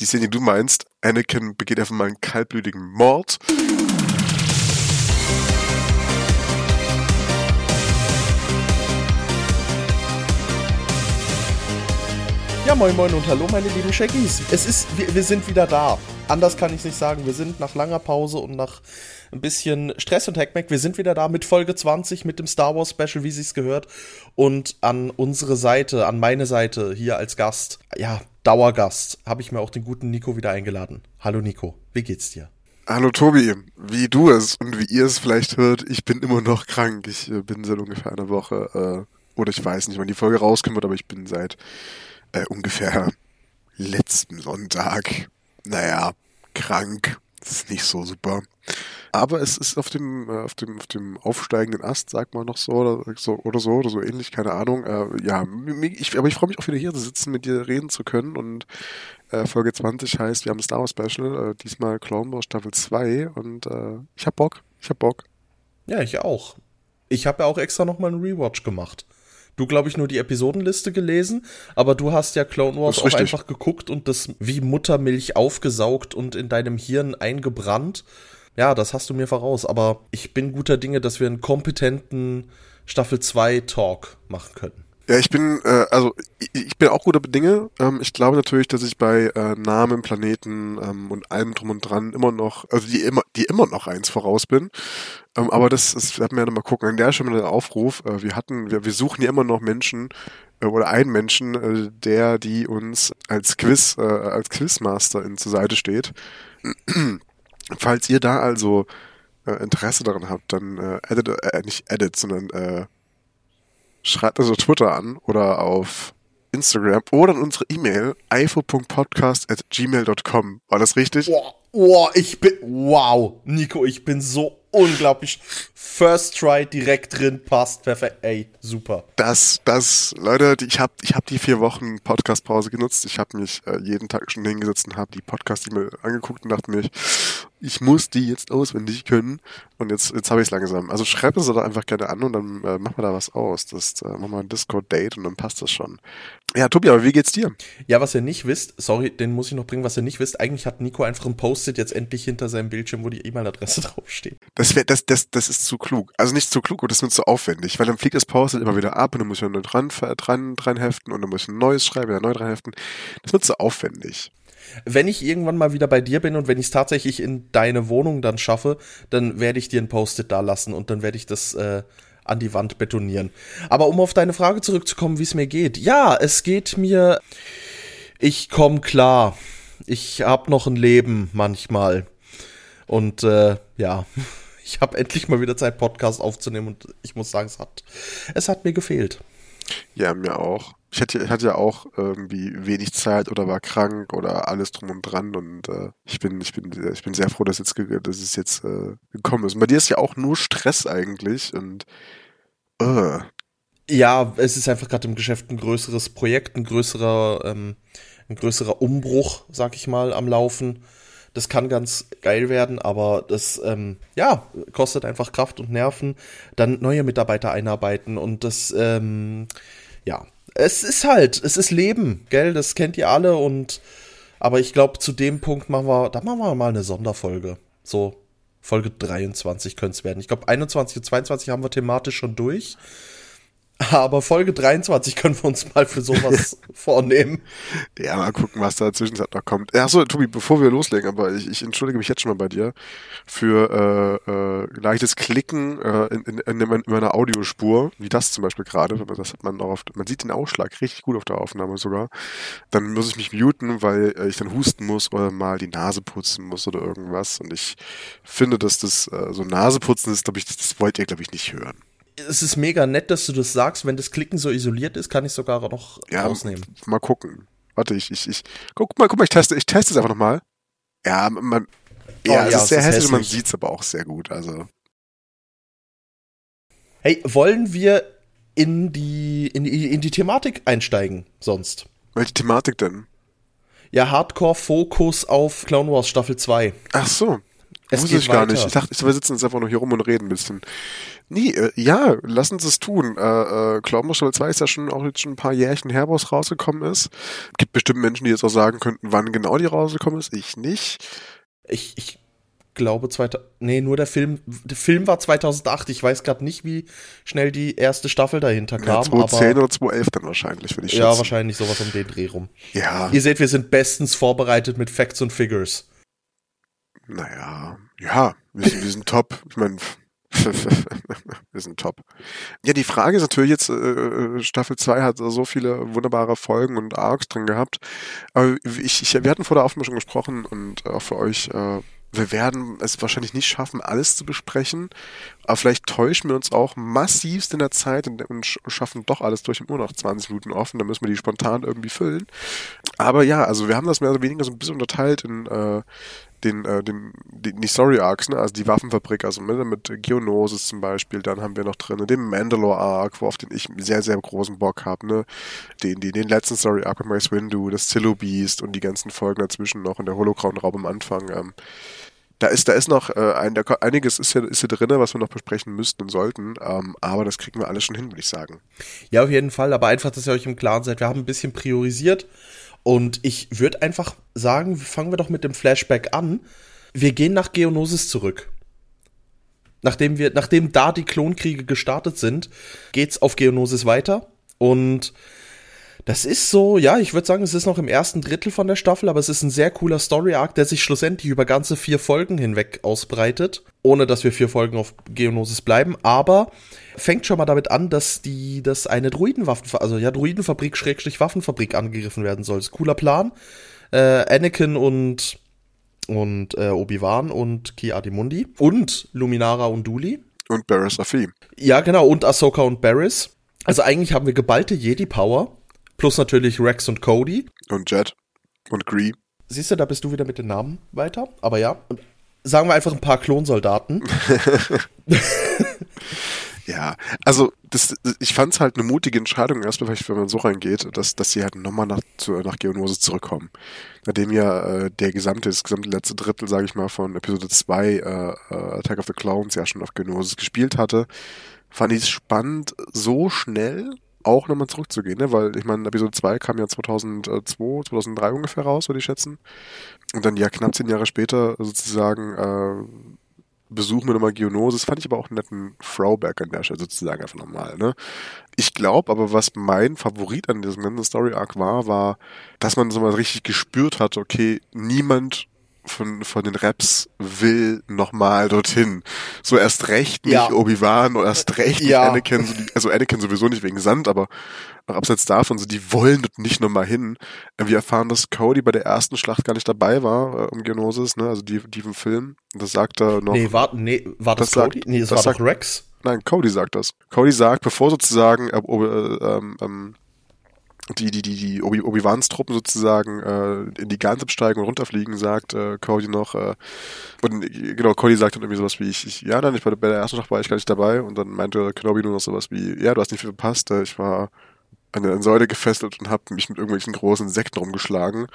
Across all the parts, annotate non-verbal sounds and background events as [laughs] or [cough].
die Szene, die du meinst, Anakin begeht einfach mal einen kaltblütigen Mord. Ja, moin moin und hallo meine lieben Shaggies. Es ist, wir, wir sind wieder da. Anders kann ich nicht sagen. Wir sind nach langer Pause und nach ein bisschen Stress und Hackmack. Wir sind wieder da mit Folge 20, mit dem Star Wars Special, wie sich's gehört. Und an unsere Seite, an meine Seite hier als Gast, ja, Dauergast, habe ich mir auch den guten Nico wieder eingeladen. Hallo Nico, wie geht's dir? Hallo Tobi, wie du es und wie ihr es vielleicht hört, ich bin immer noch krank. Ich äh, bin seit ungefähr einer Woche, äh, oder ich weiß nicht, wann die Folge rauskommt, aber ich bin seit äh, ungefähr [laughs] letzten Sonntag, naja, krank. Das ist nicht so super. Aber es ist auf dem, äh, auf dem, auf dem aufsteigenden Ast, sagt man noch so oder so oder so, oder so ähnlich, keine Ahnung. Äh, ja, ich, aber ich freue mich auch wieder hier zu sitzen, mit dir reden zu können. Und äh, Folge 20 heißt, wir haben ein Star Wars Special, äh, diesmal Clone Wars Staffel 2 und äh, ich hab Bock, ich hab Bock. Ja, ich auch. Ich habe ja auch extra nochmal einen Rewatch gemacht du, glaube ich, nur die Episodenliste gelesen, aber du hast ja Clone Wars auch richtig. einfach geguckt und das wie Muttermilch aufgesaugt und in deinem Hirn eingebrannt. Ja, das hast du mir voraus, aber ich bin guter Dinge, dass wir einen kompetenten Staffel 2 Talk machen können. Ja, ich bin, äh, also ich, ich bin auch guter Dinge. Ähm, ich glaube natürlich, dass ich bei äh, Namen, Planeten ähm, und allem drum und dran immer noch, also die immer, die immer noch eins voraus bin. Ähm, aber das, das werden wir ja mal gucken. An der Stelle mal der Aufruf. Äh, wir hatten, wir, wir suchen ja immer noch Menschen äh, oder einen Menschen, äh, der, die uns als Quiz, äh, als Quizmasterin zur Seite steht. Falls ihr da also äh, Interesse daran habt, dann äh, edit, äh, nicht edit, sondern äh, schreibt also Twitter an oder auf Instagram oder an unsere E-Mail ifo.podcast at gmail.com. War das richtig? Wow, wow, ich bin, wow, Nico, ich bin so unglaublich. First Try direkt drin, passt perfekt. Ey, super. Das, das, Leute, ich habe ich hab die vier Wochen Podcast-Pause genutzt. Ich habe mich äh, jeden Tag schon hingesetzt und habe die Podcast-E-Mail angeguckt und dachte mir, ich muss die jetzt auswendig können. Und jetzt, jetzt habe ich es langsam. Also schreibt es doch einfach gerne an und dann äh, machen wir da was aus. Das äh, machen wir ein Discord-Date und dann passt das schon. Ja, Tobi, aber wie geht's dir? Ja, was ihr nicht wisst, sorry, den muss ich noch bringen, was ihr nicht wisst, eigentlich hat Nico einfach ein Post-it jetzt endlich hinter seinem Bildschirm, wo die E-Mail-Adresse [laughs] draufsteht. Das wäre, das, das, das ist zu klug. Also nicht zu klug und das wird zu aufwendig, weil dann fliegt das Post-it immer wieder ab und dann muss ich neu dran, dran, dran heften und dann muss ich ein neues schreiben, wieder neu dran heften. Das wird zu aufwendig wenn ich irgendwann mal wieder bei dir bin und wenn ich es tatsächlich in deine Wohnung dann schaffe, dann werde ich dir ein Post-it da lassen und dann werde ich das äh, an die Wand betonieren. Aber um auf deine Frage zurückzukommen, wie es mir geht. Ja, es geht mir. Ich komme klar. Ich habe noch ein Leben manchmal. Und äh, ja, [laughs] ich habe endlich mal wieder Zeit, Podcast aufzunehmen und ich muss sagen, es hat, es hat mir gefehlt. Ja, mir auch ich hatte, hatte ja auch irgendwie wenig Zeit oder war krank oder alles drum und dran und äh, ich bin, ich bin, ich bin sehr froh, dass, jetzt, dass es jetzt äh, gekommen ist. Und bei dir ist ja auch nur Stress eigentlich und äh. Ja, es ist einfach gerade im Geschäft ein größeres Projekt, ein größerer, ähm, ein größerer Umbruch, sag ich mal, am Laufen. Das kann ganz geil werden, aber das, ähm, ja, kostet einfach Kraft und Nerven. Dann neue Mitarbeiter einarbeiten und das, ähm, ja, es ist halt, es ist Leben, gell? Das kennt ihr alle und aber ich glaube, zu dem Punkt machen wir, da machen wir mal eine Sonderfolge. So, Folge 23 könnte es werden. Ich glaube, 21 und 22 haben wir thematisch schon durch. Aber Folge 23 können wir uns mal für sowas [laughs] vornehmen. Ja, mal gucken, was da zwischenzeit noch kommt. Achso, Tobi, bevor wir loslegen, aber ich, ich entschuldige mich jetzt schon mal bei dir für äh, äh, leichtes Klicken äh, in, in, in, in meiner Audiospur, wie das zum Beispiel gerade. Das hat man auch oft, man sieht den Ausschlag richtig gut auf der Aufnahme sogar. Dann muss ich mich muten, weil äh, ich dann husten muss oder mal die Nase putzen muss oder irgendwas. Und ich finde, dass das äh, so Naseputzen ist, glaube ich, das, das wollt ihr, glaube ich, nicht hören es ist mega nett, dass du das sagst. Wenn das Klicken so isoliert ist, kann ich sogar noch ja, rausnehmen. Mal gucken. Warte, ich, ich, ich. Guck mal, guck mal, ich teste, ich teste es einfach nochmal. Ja, man. Oh, ja, es ist sehr hässlich, hässlich. man sieht es aber auch sehr gut. Also. Hey, wollen wir in die, in die, in die Thematik einsteigen sonst? Welche Thematik denn? Ja, Hardcore-Fokus auf Clone Wars Staffel 2. Ach so. Es Muss ich gar nicht. Ich dachte, wir sitzen jetzt einfach nur hier rum und reden ein bisschen. Nee, äh, ja, lass uns es tun. Äh, äh, Cloud 2 ist ja schon auch jetzt schon ein paar Jährchen her, wo es rausgekommen ist. Gibt bestimmt Menschen, die jetzt auch sagen könnten, wann genau die rausgekommen ist. Ich nicht. Ich, ich glaube, 2000, nee, nur der Film, der Film war 2008. Ich weiß gerade nicht, wie schnell die erste Staffel dahinter kam. Ja, 2010 aber, oder 2011 dann wahrscheinlich, würde ich schätzen. Ja, wahrscheinlich sowas um den Dreh rum. Ja. Ihr seht, wir sind bestens vorbereitet mit Facts und Figures. Naja, ja, wir sind, wir sind top. Ich meine, [laughs] wir sind top. Ja, die Frage ist natürlich jetzt, äh, äh Staffel 2 hat so viele wunderbare Folgen und Arcs drin gehabt. Aber ich, ich, wir hatten vor der Aufnahme schon gesprochen und auch für euch äh, wir werden es wahrscheinlich nicht schaffen, alles zu besprechen, aber vielleicht täuschen wir uns auch massivst in der Zeit und, und schaffen doch alles durch und nur noch 20 Minuten offen, dann müssen wir die spontan irgendwie füllen. Aber ja, also wir haben das mehr oder weniger so ein bisschen unterteilt in äh, den, äh, den, die Story Arcs, ne? also die Waffenfabrik, also mit, mit Geonosis zum Beispiel, dann haben wir noch drin den Mandalore Arc, wo auf den ich sehr, sehr großen Bock habe, ne? Den, den, den letzten Story Arc mit Mace Windu, das Zillow Beast und die ganzen Folgen dazwischen noch und der Holocron-Raum am Anfang. Ähm, da ist, da ist noch äh, ein, da, einiges ist hier, ist hier drin, was wir noch besprechen müssten und sollten, ähm, aber das kriegen wir alles schon hin, würde ich sagen. Ja, auf jeden Fall, aber einfach, dass ihr euch im Klaren seid, wir haben ein bisschen priorisiert und ich würde einfach sagen, fangen wir doch mit dem Flashback an. Wir gehen nach Geonosis zurück. Nachdem wir, nachdem da die Klonkriege gestartet sind, geht's auf Geonosis weiter und das ist so, ja, ich würde sagen, es ist noch im ersten Drittel von der Staffel, aber es ist ein sehr cooler Story-Arc, der sich schlussendlich über ganze vier Folgen hinweg ausbreitet, ohne dass wir vier Folgen auf Geonosis bleiben, aber fängt schon mal damit an, dass die, dass eine Druidenwaffen, also ja, Druidenfabrik Schrägstrich Waffenfabrik angegriffen werden soll. Das ist cooler Plan. Äh, Anakin und und äh, Obi-Wan und Ki Adimundi und Luminara und Duli. Und Barris Afim. Ja, genau, und Ahsoka und Barris. Also eigentlich haben wir geballte Jedi-Power Plus natürlich Rex und Cody. Und Jet. Und Gree. Siehst du, da bist du wieder mit den Namen weiter. Aber ja, sagen wir einfach ein paar Klonsoldaten. [laughs] ja, also das, ich fand es halt eine mutige Entscheidung, erstmal vielleicht, wenn man so reingeht, dass, dass sie halt nochmal nach, zu, nach Geonose zurückkommen. Nachdem ja äh, der gesamte, das gesamte letzte Drittel, sage ich mal, von Episode 2 äh, äh, Attack of the Clowns ja schon auf Geonosis gespielt hatte, fand ich es spannend, so schnell auch nochmal zurückzugehen, ne? weil ich meine, Episode 2 kam ja 2002, 2003 ungefähr raus, würde ich schätzen. Und dann ja knapp zehn Jahre später sozusagen äh, besuchen wir nochmal Geonosis. Fand ich aber auch einen netten Throwback an der Stelle sozusagen einfach nochmal. Ne? Ich glaube aber, was mein Favorit an diesem ganzen Story Arc war, war, dass man so mal richtig gespürt hat, okay, niemand von, von den Raps will nochmal dorthin. So erst recht nicht ja. Obi-Wan oder erst recht nicht ja. Anakin, also Anakin sowieso nicht wegen Sand, aber auch abseits davon, so die wollen dort nicht nochmal hin. Wir erfahren, dass Cody bei der ersten Schlacht gar nicht dabei war, äh, um Geonosis, ne, also die, die im Film. Das sagt er noch. Nee, war, nee, war das, das Cody? Sagt, nee, das, das war sagt, doch Rex. Nein, Cody sagt das. Cody sagt, bevor sozusagen äh, äh, ähm, die, die, die, die Obi-Wans Truppen sozusagen äh, in die Gans steigen und runterfliegen, sagt äh, Cody noch, äh, und genau, Cody sagt dann irgendwie sowas wie, ich, ich ja, nein, ich war bei der ersten Schlacht war ich gar nicht dabei und dann meinte Kenobi nur noch sowas wie, ja, du hast nicht viel verpasst, äh, ich war an der Säule gefesselt und habe mich mit irgendwelchen großen Insekten rumgeschlagen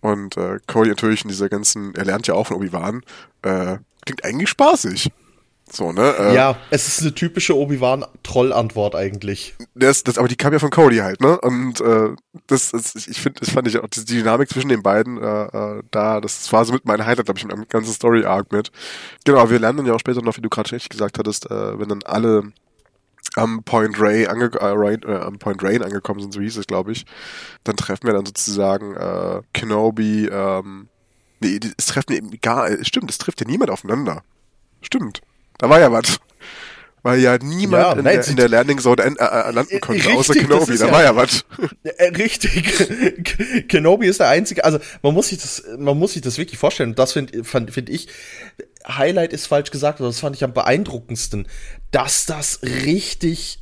und äh, Cody natürlich in dieser ganzen, er lernt ja auch von Obi-Wan, äh, klingt eigentlich spaßig. So, ne? Äh, ja, es ist eine typische Obi-Wan-Troll-Antwort eigentlich. Das, das, aber die kam ja von Cody halt, ne? Und äh, das, das ich finde, das fand ich auch die Dynamik zwischen den beiden äh, äh, da, das war so mit meinem Highlight, glaube ich, mit einem ganzen Story-Arc mit. Genau, wir lernen dann ja auch später noch, wie du gerade richtig gesagt hattest, äh, wenn dann alle am Point Ray ange äh, Rain, äh, am Point Rain angekommen sind, so hieß es, glaube ich, dann treffen wir dann sozusagen äh, Kenobi, ähm, nee, es treffen eben gar, stimmt, es trifft ja niemand aufeinander. Stimmt. Da war ja was. Weil ja niemand ja, in, nein, der, in der Landing Zone äh, äh, landen konnte, richtig, außer Kenobi. Da ja, war ja was. Äh, richtig. [laughs] Kenobi ist der einzige. Also man muss sich das, man muss sich das wirklich vorstellen. Und das finde find ich. Highlight ist falsch gesagt, aber das fand ich am beeindruckendsten, dass das richtig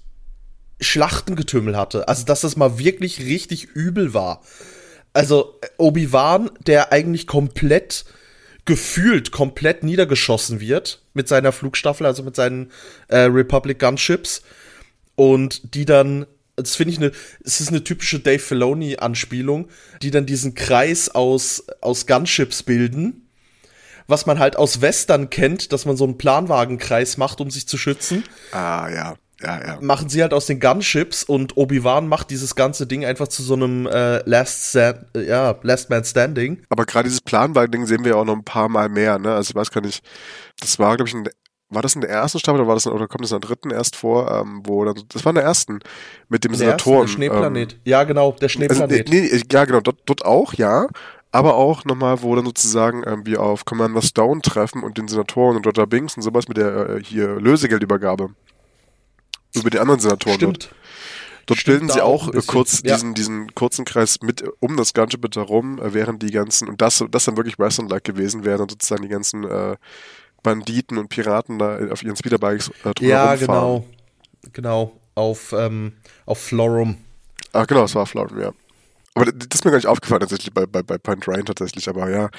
Schlachtengetümmel hatte. Also dass das mal wirklich richtig übel war. Also Obi-Wan, der eigentlich komplett gefühlt komplett niedergeschossen wird mit seiner Flugstaffel, also mit seinen äh, Republic Gunships und die dann das finde ich eine, es ist eine typische Dave Filoni Anspielung, die dann diesen Kreis aus, aus Gunships bilden, was man halt aus Western kennt, dass man so einen Planwagenkreis macht, um sich zu schützen. Ah, ja. Ja, ja. Machen sie halt aus den Gunships und Obi-Wan macht dieses ganze Ding einfach zu so einem äh, Last, Stand, äh, ja, Last Man Standing. Aber gerade dieses Planwagen-Ding sehen wir ja auch noch ein paar Mal mehr, ne? Also ich weiß gar nicht, das war, glaube ich, ein war das in der ersten Staffel oder war das in, oder kommt das in der dritten erst vor, ähm, wo dann, das war in der ersten mit dem der der Schneeplanet. Ähm, ja, genau, der Schneeplanet. Also, nee, nee, ja, genau, dort, dort auch, ja. Aber auch nochmal, wo dann sozusagen ähm, wir auf Commander Stone treffen und den Senatoren und Dr. Binks und sowas mit der äh, hier Lösegeldübergabe. Über die anderen Senatoren Stimmt. dort. Dort Stimmt, bilden sie auch auch äh, kurz ja. diesen, diesen kurzen Kreis mit um das Gunship herum, äh, während die ganzen, und das, das dann wirklich Western-like gewesen wäre, und sozusagen die ganzen äh, Banditen und Piraten da auf ihren Speederbikes äh, drumherum Ja, genau. Genau. Auf, ähm, auf Florum. Ah, genau, es war Florin, ja. Aber das ist mir gar nicht aufgefallen tatsächlich bei, bei, bei Point Ryan tatsächlich, aber ja.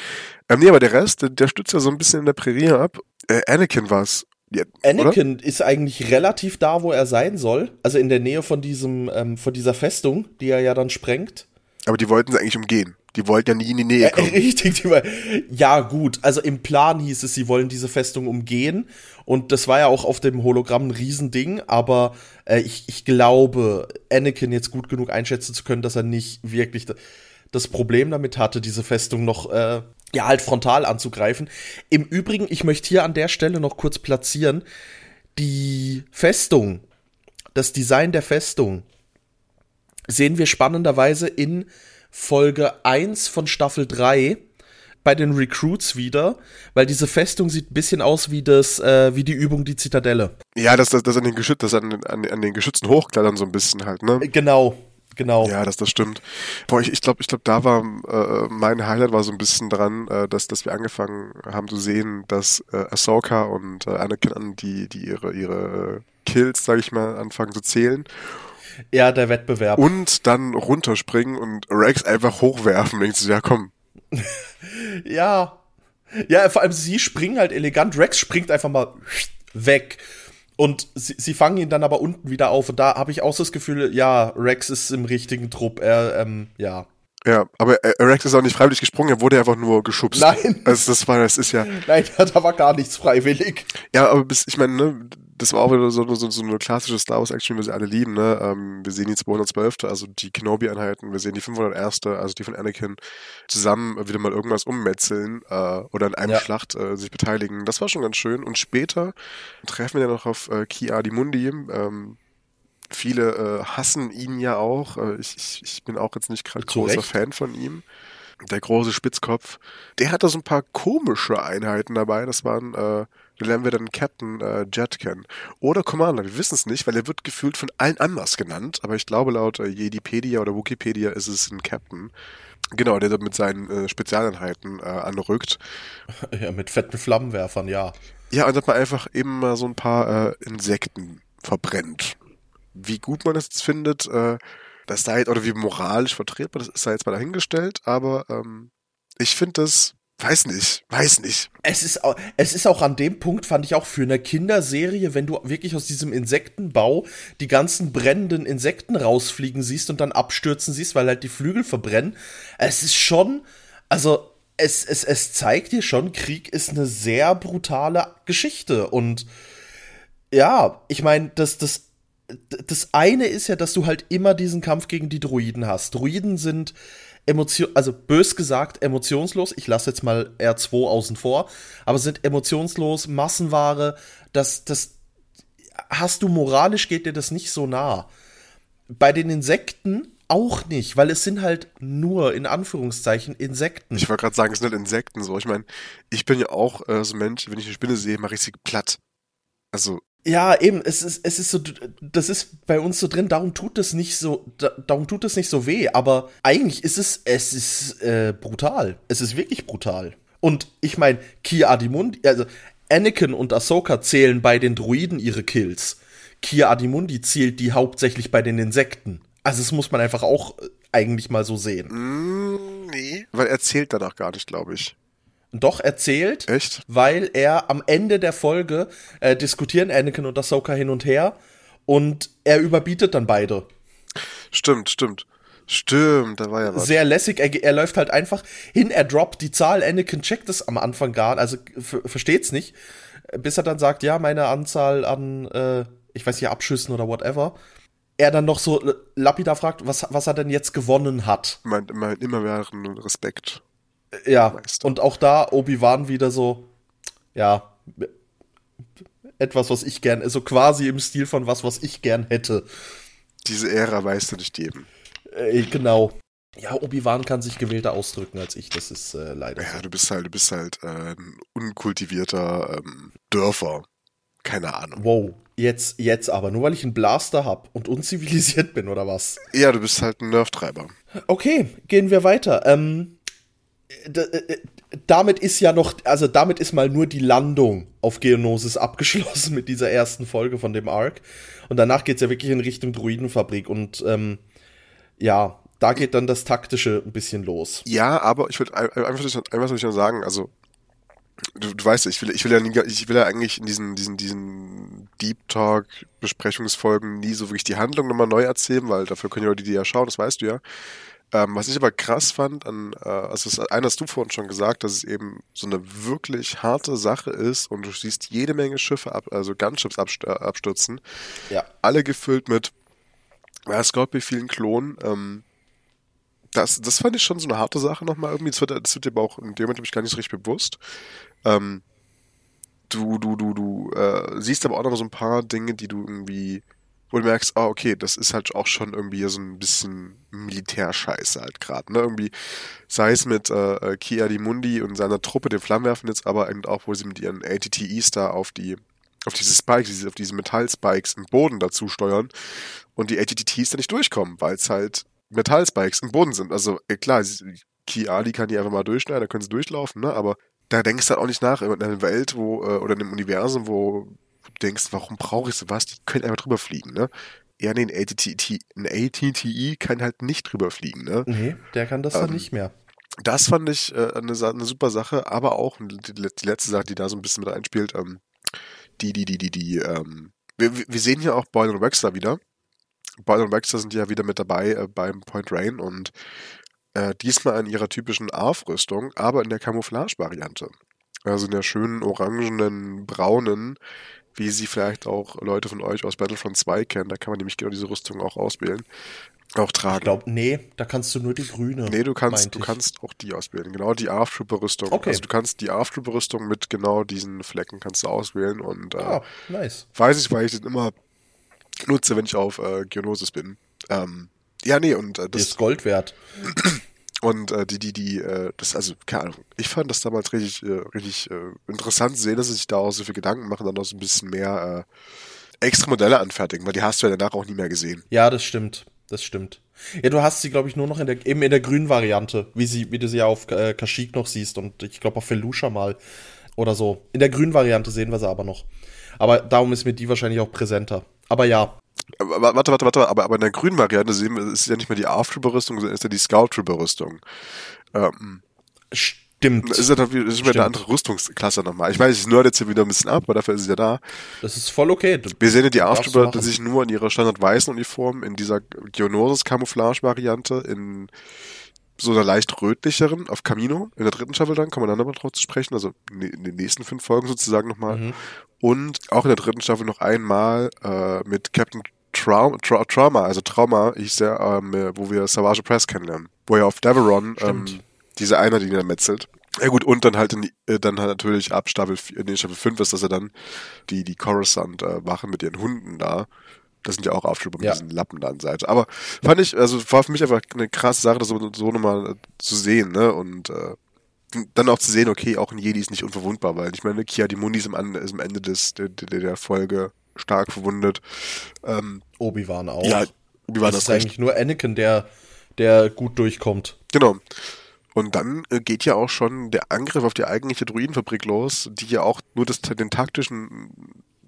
Ähm, nee, aber der Rest, der, der stützt ja so ein bisschen in der Prärie ab. Äh, Anakin war's. Ja, Anakin ist eigentlich relativ da, wo er sein soll. Also in der Nähe von diesem, ähm, von dieser Festung, die er ja dann sprengt. Oder? Aber die wollten sie eigentlich umgehen. Die wollten ja nie in die Nähe Äh, kommen. [laughs] richtig, die war, ja gut. Also im Plan hieß es, sie wollen diese Festung umgehen. Und das war ja auch auf dem Hologramm ein Riesending. Aber äh, ich, ich glaube, Anakin jetzt gut genug einschätzen zu können, dass er nicht wirklich das Problem damit hatte, diese Festung noch äh, ja halt frontal anzugreifen. Im Übrigen, ich möchte hier an der Stelle noch kurz platzieren, die Festung, das Design der Festung sehen wir spannenderweise in Folge 1 von Staffel 3 bei den Recruits wieder, weil diese Festung sieht ein bisschen aus wie das, äh, wie die Übung die Zitadelle. Ja, das, das, das an den Geschütz, das an, an, an den Geschützen hochklettern so ein bisschen halt, ne? Genau, genau. Ja, das, das stimmt. Boah, ich, ich glaube, ich glaub, da war äh, mein Highlight war so ein bisschen dran, äh, dass, dass wir angefangen haben zu sehen, dass äh, Ahsoka und äh, Anakin an die, die ihre, ihre Kills, sag ich mal, anfangen zu zählen Ja, der Wettbewerb. und dann runterspringen und Rex einfach hochwerfen. Denkst du, ja komm. [laughs] Ja. Ja, vor allem sie springen halt elegant. Rex springt einfach mal weg. Und sie, sie fangen ihn dann aber unten wieder auf. Und da habe ich auch so das Gefühl, ja, Rex ist im richtigen Trupp. Er, ähm, ja. Ja, aber äh, Rex ist auch nicht freiwillig gesprungen, er wurde einfach nur geschubst. Nein. Also das war, das ist ja, Nein, [laughs] da war gar nichts freiwillig. Ja, aber bis, ich meine, ne, das war auch wieder so, so, so eine klassische Star Wars Action, wie wir sie alle lieben, ne? Ähm, wir sehen die 212. also die Kenobi-Einheiten, wir sehen die 501. also die von Anakin, zusammen wieder mal irgendwas ummetzeln äh, oder in einer Ja. Schlacht äh, sich beteiligen. Das war schon ganz schön. Und später treffen wir dann noch auf äh, Ki Adi-Mundi. Ähm, viele äh, hassen ihn ja auch. Äh, ich, ich, ich bin auch jetzt nicht gerade großer Recht. Fan von ihm. Der große Spitzkopf. Der hatte so ein paar komische Einheiten dabei. Das waren, äh, da lernen wir dann Captain äh, Jet kennen. Oder Commander, wir wissen es nicht, weil er wird gefühlt von allen anders genannt. Aber ich glaube, laut äh, Jedipedia oder Wikipedia ist es ein Captain. Genau, der mit seinen äh, Spezialeinheiten äh, anrückt. [laughs] Ja, mit fetten Flammenwerfern, ja. Ja, und dass man einfach eben mal so ein paar äh, Insekten verbrennt. Wie gut man das jetzt findet, äh, das sei jetzt, oder wie moralisch vertretbar, das ist da jetzt mal dahingestellt, aber ähm, ich finde das, weiß nicht, weiß nicht. Es ist, au- es ist auch an dem Punkt, fand ich auch für eine Kinderserie, wenn du wirklich aus diesem Insektenbau die ganzen brennenden Insekten rausfliegen siehst und dann abstürzen siehst, weil halt die Flügel verbrennen. Es ist schon, also es, es, es zeigt dir schon, Krieg ist eine sehr brutale Geschichte. Und ja, ich meine, das, das, das eine ist ja, dass du halt immer diesen Kampf gegen die Druiden hast. Druiden sind Emotion, also bös gesagt emotionslos. Ich lasse jetzt mal R2 außen vor, aber sind emotionslos, Massenware. Das, das hast du moralisch geht dir das nicht so nah. Bei den Insekten auch nicht, weil es sind halt nur in Anführungszeichen Insekten. Ich wollte gerade sagen, es sind halt Insekten so. Ich meine, ich bin ja auch äh, so ein Mensch, wenn ich eine Spinne sehe, mache ich sie platt. Also, Ja, eben, es ist, es ist so, das ist bei uns so drin, darum tut es nicht so, da, darum tut es nicht so weh, aber eigentlich ist es, es ist äh, brutal. Es ist wirklich brutal. Und ich meine, Kia Adimundi, also Anakin und Ahsoka zählen bei den Druiden ihre Kills. Kia Adimundi zählt die hauptsächlich bei den Insekten. Also das muss man einfach auch äh, eigentlich mal so sehen. mm, nee. Weil er zählt danach gar nicht, glaube ich. Doch erzählt, Echt? weil er am Ende der Folge äh, diskutieren Anakin und Ahsoka hin und her und er überbietet dann beide. Stimmt, stimmt. Stimmt, da war ja was. Sehr lässig. Er, er läuft halt einfach hin, er droppt die Zahl. Anakin checkt es am Anfang gar, also versteht's nicht. Bis er dann sagt, ja, meine Anzahl an, äh, ich weiß nicht, Abschüssen oder whatever. Er dann noch so lapidar fragt, was, was er denn jetzt gewonnen hat. Meint immer, immer mehr Respekt. Ja, Meister. und auch da Obi-Wan wieder so, ja, etwas, was ich gern, so quasi im Stil von was, was ich gern hätte. Diese Ära weißt du nicht jedem. Äh, genau. Ja, Obi-Wan kann sich gewählter ausdrücken als ich, das ist äh, leider. Ja, so. du bist halt, du bist halt äh, ein unkultivierter ähm, Dörfer. Keine Ahnung. Wow, jetzt, jetzt aber, nur weil ich einen Blaster hab und unzivilisiert bin, oder was? Ja, du bist halt ein Nerftreiber. Okay, gehen wir weiter. Ähm, äh, damit ist ja noch, also damit ist mal nur die Landung auf Geonosis abgeschlossen mit dieser ersten Folge von dem Arc. Und danach geht's ja wirklich in Richtung Druidenfabrik und ähm, ja, da geht dann das Taktische ein bisschen los. Ja, aber ich würde einfach, einfach nur sagen, also du, du weißt, ich will, ich will ja nie, ich will ja eigentlich in diesen, diesen, diesen Deep Talk Besprechungsfolgen nie so wirklich die Handlung nochmal neu erzählen, weil dafür können ja Leute die ja schauen, das weißt du ja. Ähm, was ich aber krass fand, an, äh, also das eine hast du vorhin schon gesagt, dass es eben so eine wirklich harte Sache ist und du siehst jede Menge Schiffe, ab, also Gunships abstürzen. Ja. Alle gefüllt mit ja, Scorpio vielen Klonen. Ähm, das, das fand ich schon so eine harte Sache nochmal irgendwie. Das wird, das wird dir aber auch in dem Moment, glaube ich, gar nicht so richtig bewusst. Ähm, du, du, du, du äh, siehst aber auch noch so ein paar Dinge, die du irgendwie wo du merkst, ah, okay, das ist halt auch schon irgendwie so ein bisschen Militärscheiße halt gerade, ne? Irgendwie, sei es mit äh, äh Kia Di Mundi und seiner Truppe, den Flammenwerfen jetzt, aber eben auch, wo sie mit ihren ATTEs da auf die, auf diese Spikes, auf diese Metallspikes im Boden dazu steuern und die ATTTs da nicht durchkommen, weil es halt Metallspikes im Boden sind. Also, äh, klar, Kia Ali kann die einfach mal durchschneiden, da können sie durchlaufen, ne? Aber da denkst du halt auch nicht nach in einer Welt, wo, äh, oder in einem Universum, wo denkst, warum brauche ich sowas? Die können einfach drüber fliegen, ne? Ja, nee, ein ATTI, ein ATTI kann halt nicht drüber fliegen, ne? Nee, der kann das ähm, dann nicht mehr. Das fand ich äh, eine, eine, super Sache, aber auch die, die, letzte Sache, die da so ein bisschen mit reinspielt, ähm, die, die, die, die, die, ähm, wir, wir sehen hier auch Boyle und Wexler wieder. Boyle und Wexler sind ja wieder mit dabei äh, beim Point Rain und äh, diesmal in ihrer typischen ARF-Rüstung, aber in der Camouflage-Variante. Also in der schönen orangenen, braunen, wie sie vielleicht auch Leute von euch aus Battlefront 2 kennen. Da kann man nämlich genau diese Rüstung auch auswählen. Auch tragen. Ich glaube, nee, da kannst du nur die grüne. Nee, du kannst, du kannst auch die auswählen. Genau die ARF-Trooper-Rüstung. Okay. Also du kannst die ARF-Trooper-Rüstung mit genau diesen Flecken kannst du auswählen und äh, oh, nice. weiß ich, weil ich den immer nutze, wenn ich auf äh, Geonosis bin. Ähm, ja, nee, und äh, das ist Gold wert. Und äh, die, die, die, äh, das, also, keine Ahnung, ich fand das damals richtig, äh, richtig äh, interessant zu sehen, dass sie sich da auch so viel Gedanken machen, dann noch so ein bisschen mehr äh, extra Modelle anfertigen, weil die hast du ja danach auch nie mehr gesehen. Ja, das stimmt. Das stimmt. Ja, du hast sie, glaube ich, nur noch in der, eben in der grünen Variante, wie sie, wie du sie ja auf äh, Kashyyyk noch siehst und ich glaube auf Felusha mal oder so. In der grünen Variante sehen wir sie aber noch. Aber darum ist mir die wahrscheinlich auch präsenter. Aber ja, Warte, warte, warte, aber, aber in der grünen Variante sehen wir, ist ja nicht mehr die ARF-Trooper-Rüstung, sondern ist ja die Scout-Trooper-Rüstung. Ähm, Stimmt. Ist ja, ist Stimmt. eine andere Rüstungsklasse nochmal. Ich weiß, ich nerd jetzt hier wieder ein bisschen ab, aber dafür ist es ja da. Das ist voll okay. Du wir sehen ja die ARF-Trooper tatsächlich nur in ihrer standard-weißen Uniform, in dieser Geonosis-Camouflage-Variante, in so einer leicht rötlicheren auf Camino. In der dritten Staffel dann kommen wir dann nochmal drauf zu sprechen, also in den nächsten fünf Folgen sozusagen nochmal. Mhm. Und auch in der dritten Staffel noch einmal äh, mit Captain Traum, Tra Trauma, also Trauma hieß der, ähm, wo wir Savage Press kennenlernen. Wo er auf Deveron ähm, diese einer, die ihn dann metzelt. Ja gut, und dann halt in, äh, dann halt natürlich ab Staffel, in den Staffel 5 ist, dass er dann die, die Coruscant äh, mit ihren Hunden da. Das sind ja auch Aufschübe mit ja. diesen Lappen da an Seite. Aber fand ich, also war für mich einfach eine krasse Sache, das so, so nochmal äh, zu sehen, ne? Und äh, dann auch zu sehen, okay, auch ein Jedi ist nicht unverwundbar, weil ich meine, Kia die Mundi ist am, ist am Ende des, der, der Folge stark verwundet. Ähm, Obi-Wan auch. Ja, Obi-Wan das ist recht. eigentlich nur Anakin, der, der gut durchkommt. Genau. Und dann äh, geht ja auch schon der Angriff auf die eigentliche Druidenfabrik los, die ja auch nur das, den taktischen,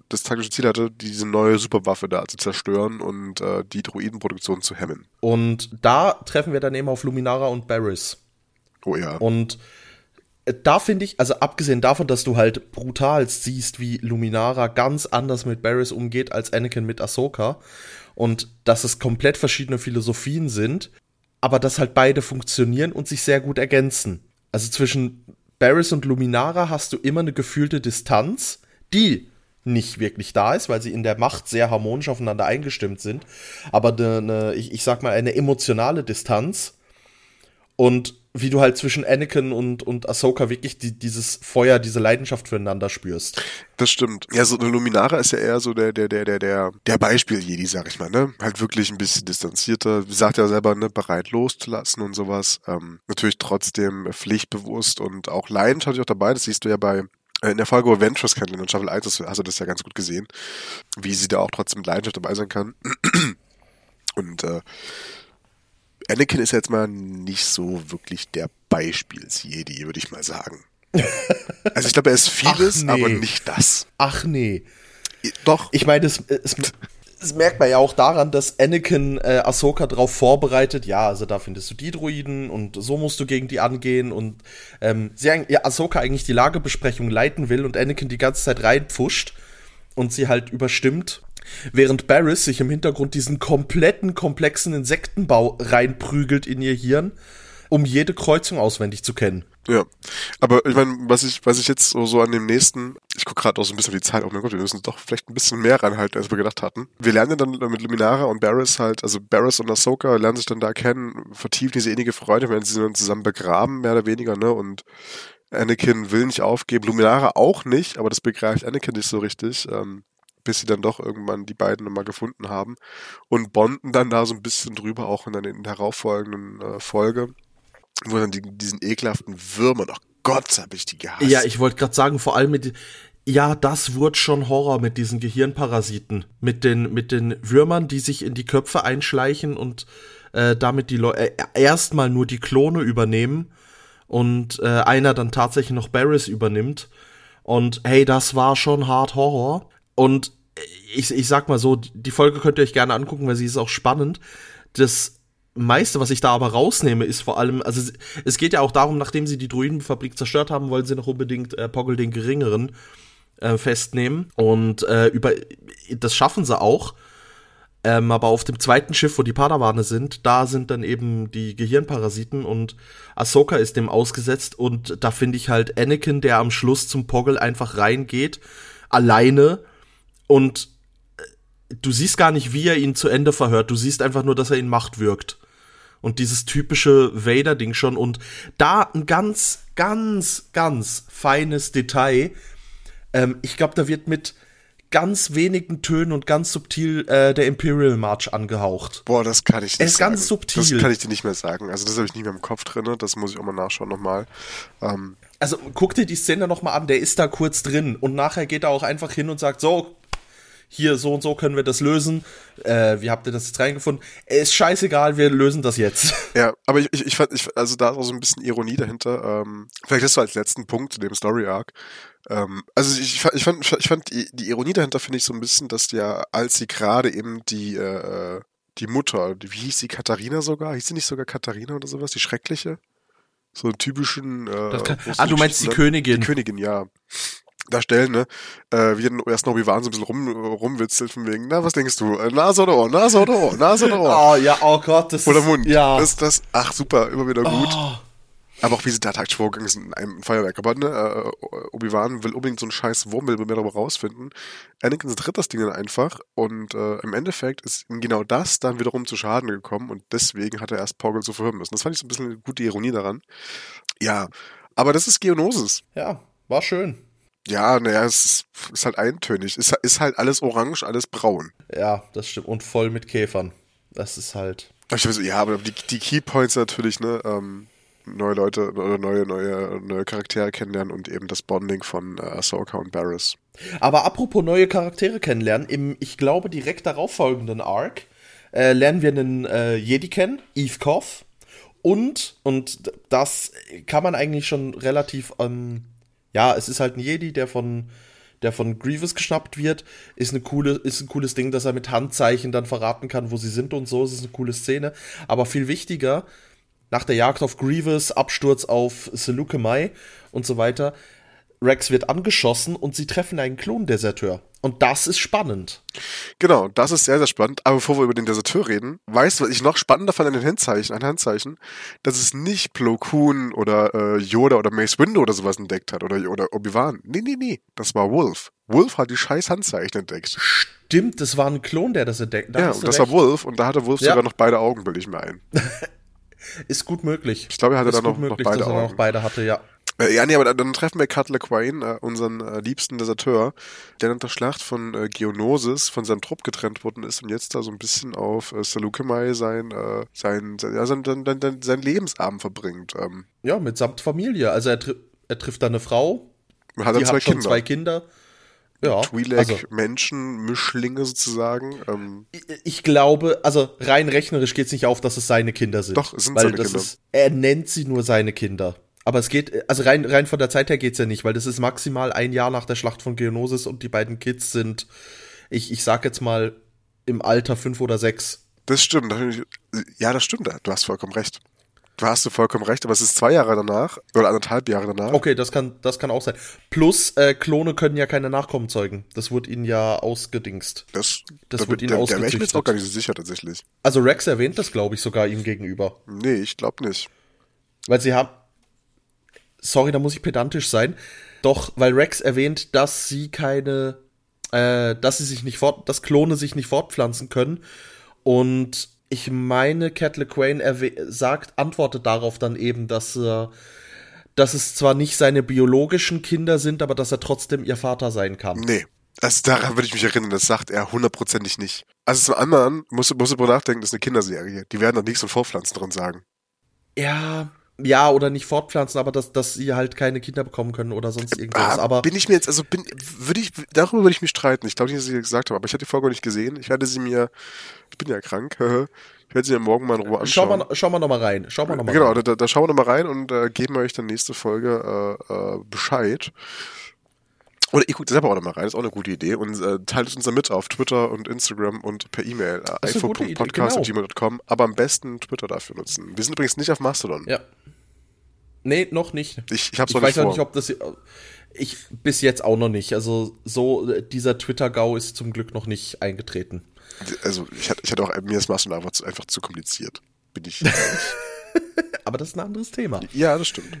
das taktische Ziel hatte, diese neue Superwaffe da zu zerstören und äh, die Druidenproduktion zu hemmen. Und da treffen wir dann eben auf Luminara und Barris. Oh ja. Und da finde ich, also abgesehen davon, dass du halt brutal siehst, wie Luminara ganz anders mit Barris umgeht als Anakin mit Ahsoka und dass es komplett verschiedene Philosophien sind, aber dass halt beide funktionieren und sich sehr gut ergänzen. Also zwischen Barris und Luminara hast du immer eine gefühlte Distanz, die nicht wirklich da ist, weil sie in der Macht sehr harmonisch aufeinander eingestimmt sind, aber eine, ich, ich sag mal, eine emotionale Distanz. Und wie du halt zwischen Anakin und, und Ahsoka wirklich die, dieses Feuer, diese Leidenschaft füreinander spürst. Das stimmt. Ja, so eine Luminara ist ja eher so der, der, der, der, der, der Beispiel-Jedi, sag ich mal, ne? Halt wirklich ein bisschen distanzierter, sagt ja selber, ne, bereit loszulassen und sowas. Ähm, natürlich trotzdem pflichtbewusst und auch leidenschaftlich auch dabei. Das siehst du ja bei äh, in der Folge Adventures kennenlernen in Staffel 1 hast du das ja ganz gut gesehen, wie sie da auch trotzdem mit Leidenschaft dabei sein kann. [clears throat] Und äh, Anakin ist jetzt mal nicht so wirklich der Beispiels-Jedi, würde ich mal sagen. [laughs] also ich glaube, er ist vieles, nee. aber nicht das. Ach nee. Doch. Ich meine, es, es, das merkt man ja auch daran, dass Anakin äh, Ahsoka darauf vorbereitet, ja, also da findest du die Druiden und so musst du gegen die angehen und ähm, sie ja, Ahsoka eigentlich die Lagebesprechung leiten will und Anakin die ganze Zeit reinpfuscht und sie halt überstimmt Während Barris sich im Hintergrund diesen kompletten, komplexen Insektenbau reinprügelt in ihr Hirn, um jede Kreuzung auswendig zu kennen. Ja, aber ich meine, was ich, was ich jetzt so, so an dem nächsten, ich gucke gerade auch so ein bisschen auf die Zeit, oh mein Gott, wir müssen doch vielleicht ein bisschen mehr reinhalten, als wir gedacht hatten. Wir lernen dann mit Luminara und Barris halt, also Barris und Ahsoka lernen sich dann da kennen, vertiefen diese innige Freude, wenn sie dann zusammen begraben, mehr oder weniger, ne, und Anakin will nicht aufgeben, Luminara auch nicht, aber das begreift Anakin nicht so richtig. Ähm, bis sie dann doch irgendwann die beiden nochmal gefunden haben und bonden dann da so ein bisschen drüber, auch in der darauffolgenden äh, Folge, wo dann die, diesen ekelhaften Würmern, ach Gott, habe ich die gehasst. Ja, ich wollte gerade sagen, vor allem mit, ja, das wurde schon Horror mit diesen Gehirnparasiten, mit den, mit den Würmern, die sich in die Köpfe einschleichen und äh, damit die Leute äh, erstmal nur die Klone übernehmen und äh, einer dann tatsächlich noch Barris übernimmt. Und hey, das war schon hart Horror. Und ich, ich sag mal so, die Folge könnt ihr euch gerne angucken, weil sie ist auch spannend. Das meiste, was ich da aber rausnehme, ist vor allem, also es geht ja auch darum, nachdem sie die Druidenfabrik zerstört haben, wollen sie noch unbedingt äh, Poggle den Geringeren äh, festnehmen. Und äh, über das schaffen sie auch. Ähm, aber auf dem zweiten Schiff, wo die Padawane sind, da sind dann eben die Gehirnparasiten und Ahsoka ist dem ausgesetzt und da finde ich halt Anakin, der am Schluss zum Poggle einfach reingeht, alleine und äh, du siehst gar nicht, wie er ihn zu Ende verhört. Du siehst einfach nur, dass er in Macht wirkt. Und dieses typische Vader-Ding schon. Und da ein ganz, ganz, ganz feines Detail. Ähm, ich glaube, da wird mit ganz wenigen Tönen und ganz subtil äh, der Imperial March angehaucht. Boah, das kann ich nicht. Es ist sagen. ganz subtil. Das kann ich dir nicht mehr sagen. Also das habe ich nicht mehr im Kopf drin. Das muss ich auch mal nachschauen nochmal. Ähm. Also guck dir die Szene nochmal an. Der ist da kurz drin und nachher geht er auch einfach hin und sagt so hier so und so können wir das lösen. Äh, wie habt ihr das jetzt reingefunden? Ist scheißegal, wir lösen das jetzt. [laughs] Ja, aber ich, ich, ich fand, ich, also da ist auch so ein bisschen Ironie dahinter. Ähm, vielleicht das so als letzten Punkt zu dem Story Arc. Ähm, also ich, ich fand, ich fand die, die Ironie dahinter finde ich so ein bisschen, dass ja, als sie gerade eben die, äh, die Mutter, wie hieß sie, Katharina sogar? Hieß sie nicht sogar Katharina oder sowas? Die Schreckliche? So einen typischen. Äh, kann, ah, du meinst die Königin? Die Königin, ja darstellen, ne? Äh, wie dann erst noch wie waren so ein bisschen rum, rumwitzelt von wegen, na, was denkst du? Äh, Nase oder Ohr, Nase oder Ohr, Nase oder Ohr. Oh ja, oh Gott, das Oder ist, Mund. Ja. Das, das, ach super, immer wieder gut. Oh. Aber auch wie sie da taktisch vorgegangen ist in einem Feuerwerk. Aber ne, äh, Obi-Wan will unbedingt so einen scheiß Wurm, will mehr darüber rausfinden. Anakin tritt das Ding dann einfach und äh, im Endeffekt ist ihm genau das dann wiederum zu Schaden gekommen und deswegen hat er erst Poggle zu verhören müssen. Das fand ich so ein bisschen eine gute Ironie daran. Ja, aber das ist Geonosis. Ja, war schön. Ja, naja, es ist, ist, halt eintönig. Es ist halt alles orange, alles braun. Ja, das stimmt. Und voll mit Käfern. Das ist halt. Ja, aber die, die Keypoints natürlich, ne? Ähm, neue Leute oder neue, neue, neue Charaktere kennenlernen und eben das Bonding von äh, Ahsoka und Barris. Aber apropos neue Charaktere kennenlernen, im, ich glaube, direkt darauf folgenden Arc äh, lernen wir einen äh, Jedi kennen, Eve Koff. Und, und das kann man eigentlich schon relativ ähm, ja, es ist halt ein Jedi, der von, der von Grievous geschnappt wird. Ist, eine coole, ist ein cooles Ding, dass er mit Handzeichen dann verraten kann, wo sie sind und so. Es ist eine coole Szene. Aber viel wichtiger, nach der Jagd auf Grievous, Absturz auf Seleucamai und so weiter, Rex wird angeschossen und sie treffen einen Klondeserteur. Und das ist spannend. Genau, das ist sehr, sehr spannend. Aber bevor wir über den Deserteur reden, weißt du, was ich noch spannender fand an den Handzeichen, ein Handzeichen, dass es nicht Plo Koon oder äh, Yoda oder Mace Windu oder sowas entdeckt hat oder, oder Obi-Wan. Nee, nee, nee, das war Wolf. Wolf hat die scheiß Handzeichen entdeckt. Stimmt, das war ein Klon, der das entdeckt. Da ja, und das recht. war Wolf und da hatte Wolf ja. sogar noch beide Augen, will ich mir ein. [laughs] ist gut möglich. Ich glaube, er hatte ist da noch, möglich, noch beide dass Augen. Er noch beide hatte, ja. Äh, ja, nee, aber dann treffen wir Cutler Quain, äh, unseren äh, liebsten Deserteur, der nach der Schlacht von äh, Geonosis von seinem Trupp getrennt worden ist und jetzt da so ein bisschen auf äh, Salukemai sein, äh, sein, sein, ja, sein, sein, sein, sein Lebensabend verbringt. Ähm. Ja, mitsamt Familie. Also er, tri er trifft da eine Frau, hat die hat zwei schon Kinder. zwei Kinder. Ja, Twi'lek-Menschen, also, Mischlinge sozusagen. Ähm. Ich, ich, glaube, also rein rechnerisch geht es nicht auf, dass es seine Kinder sind. Doch, es sind seine Kinder. Ist, er nennt sie nur seine Kinder. Aber es geht, also rein, rein von der Zeit her geht's ja nicht, weil das ist maximal ein Jahr nach der Schlacht von Geonosis und die beiden Kids sind, ich, ich sag jetzt mal, im Alter fünf oder sechs. Das stimmt. Ja, das stimmt. Du hast vollkommen recht. Du hast du vollkommen recht, aber es ist zwei Jahre danach oder anderthalb Jahre danach. Okay, das kann, das kann auch sein. Plus, äh, Klone können ja keine Nachkommen zeugen. Das wird ihnen ja ausgedingst. Das, das da, wird ihnen ausgedingst. Da wäre ich mir jetzt auch gar nicht so sicher tatsächlich. Also Rex erwähnt das, glaube ich, sogar ihm gegenüber. Nee, ich glaube nicht. Weil sie haben, sorry, da muss ich pedantisch sein. Doch, weil Rex erwähnt, dass sie keine, äh, dass sie sich nicht fort, dass Klone sich nicht fortpflanzen können. Und ich meine, Cat LeQuain sagt, antwortet darauf dann eben, dass er, dass es zwar nicht seine biologischen Kinder sind, aber dass er trotzdem ihr Vater sein kann. Nee. Also daran würde ich mich erinnern, das sagt er hundertprozentig nicht. Also zum anderen musst du, musst du drüber nachdenken, das ist eine Kinderserie. Die werden da nichts von Vorpflanzen drin sagen. Ja, ja, oder nicht fortpflanzen, aber dass, dass sie halt keine Kinder bekommen können oder sonst irgendwas. Ah, aber bin ich mir jetzt, also bin, würde ich, darüber würde ich mich streiten. Ich glaube nicht, dass ich das gesagt habe, aber ich hatte die Folge nicht gesehen. Ich werde sie mir, ich bin ja krank, [laughs] ich werde sie mir morgen mal in Ruhe anschauen. Schau mal, schau mal nochmal rein. Schau mal noch mal genau, rein. Da, da schauen wir nochmal rein und äh, geben euch dann nächste Folge äh, äh, Bescheid. Oder ihr guckt selber auch nochmal rein, ist auch eine gute Idee. Und äh, teilt es uns dann mit auf Twitter und Instagram und per E-Mail. Äh, info.podcast.gmail.com. Genau. Aber am besten Twitter dafür nutzen. Wir sind übrigens nicht auf Mastodon. Ja. Nee, noch nicht. Ich, ich hab's ich noch weiß auch nicht, ob das. Ich bis jetzt auch noch nicht. Also so dieser Twitter-GAU ist zum Glück noch nicht eingetreten. Also ich hatte, ich hatte auch mir das Mastodon einfach zu, einfach zu kompliziert. Bin ich. [laughs] Aber das ist ein anderes Thema. Ja, das stimmt.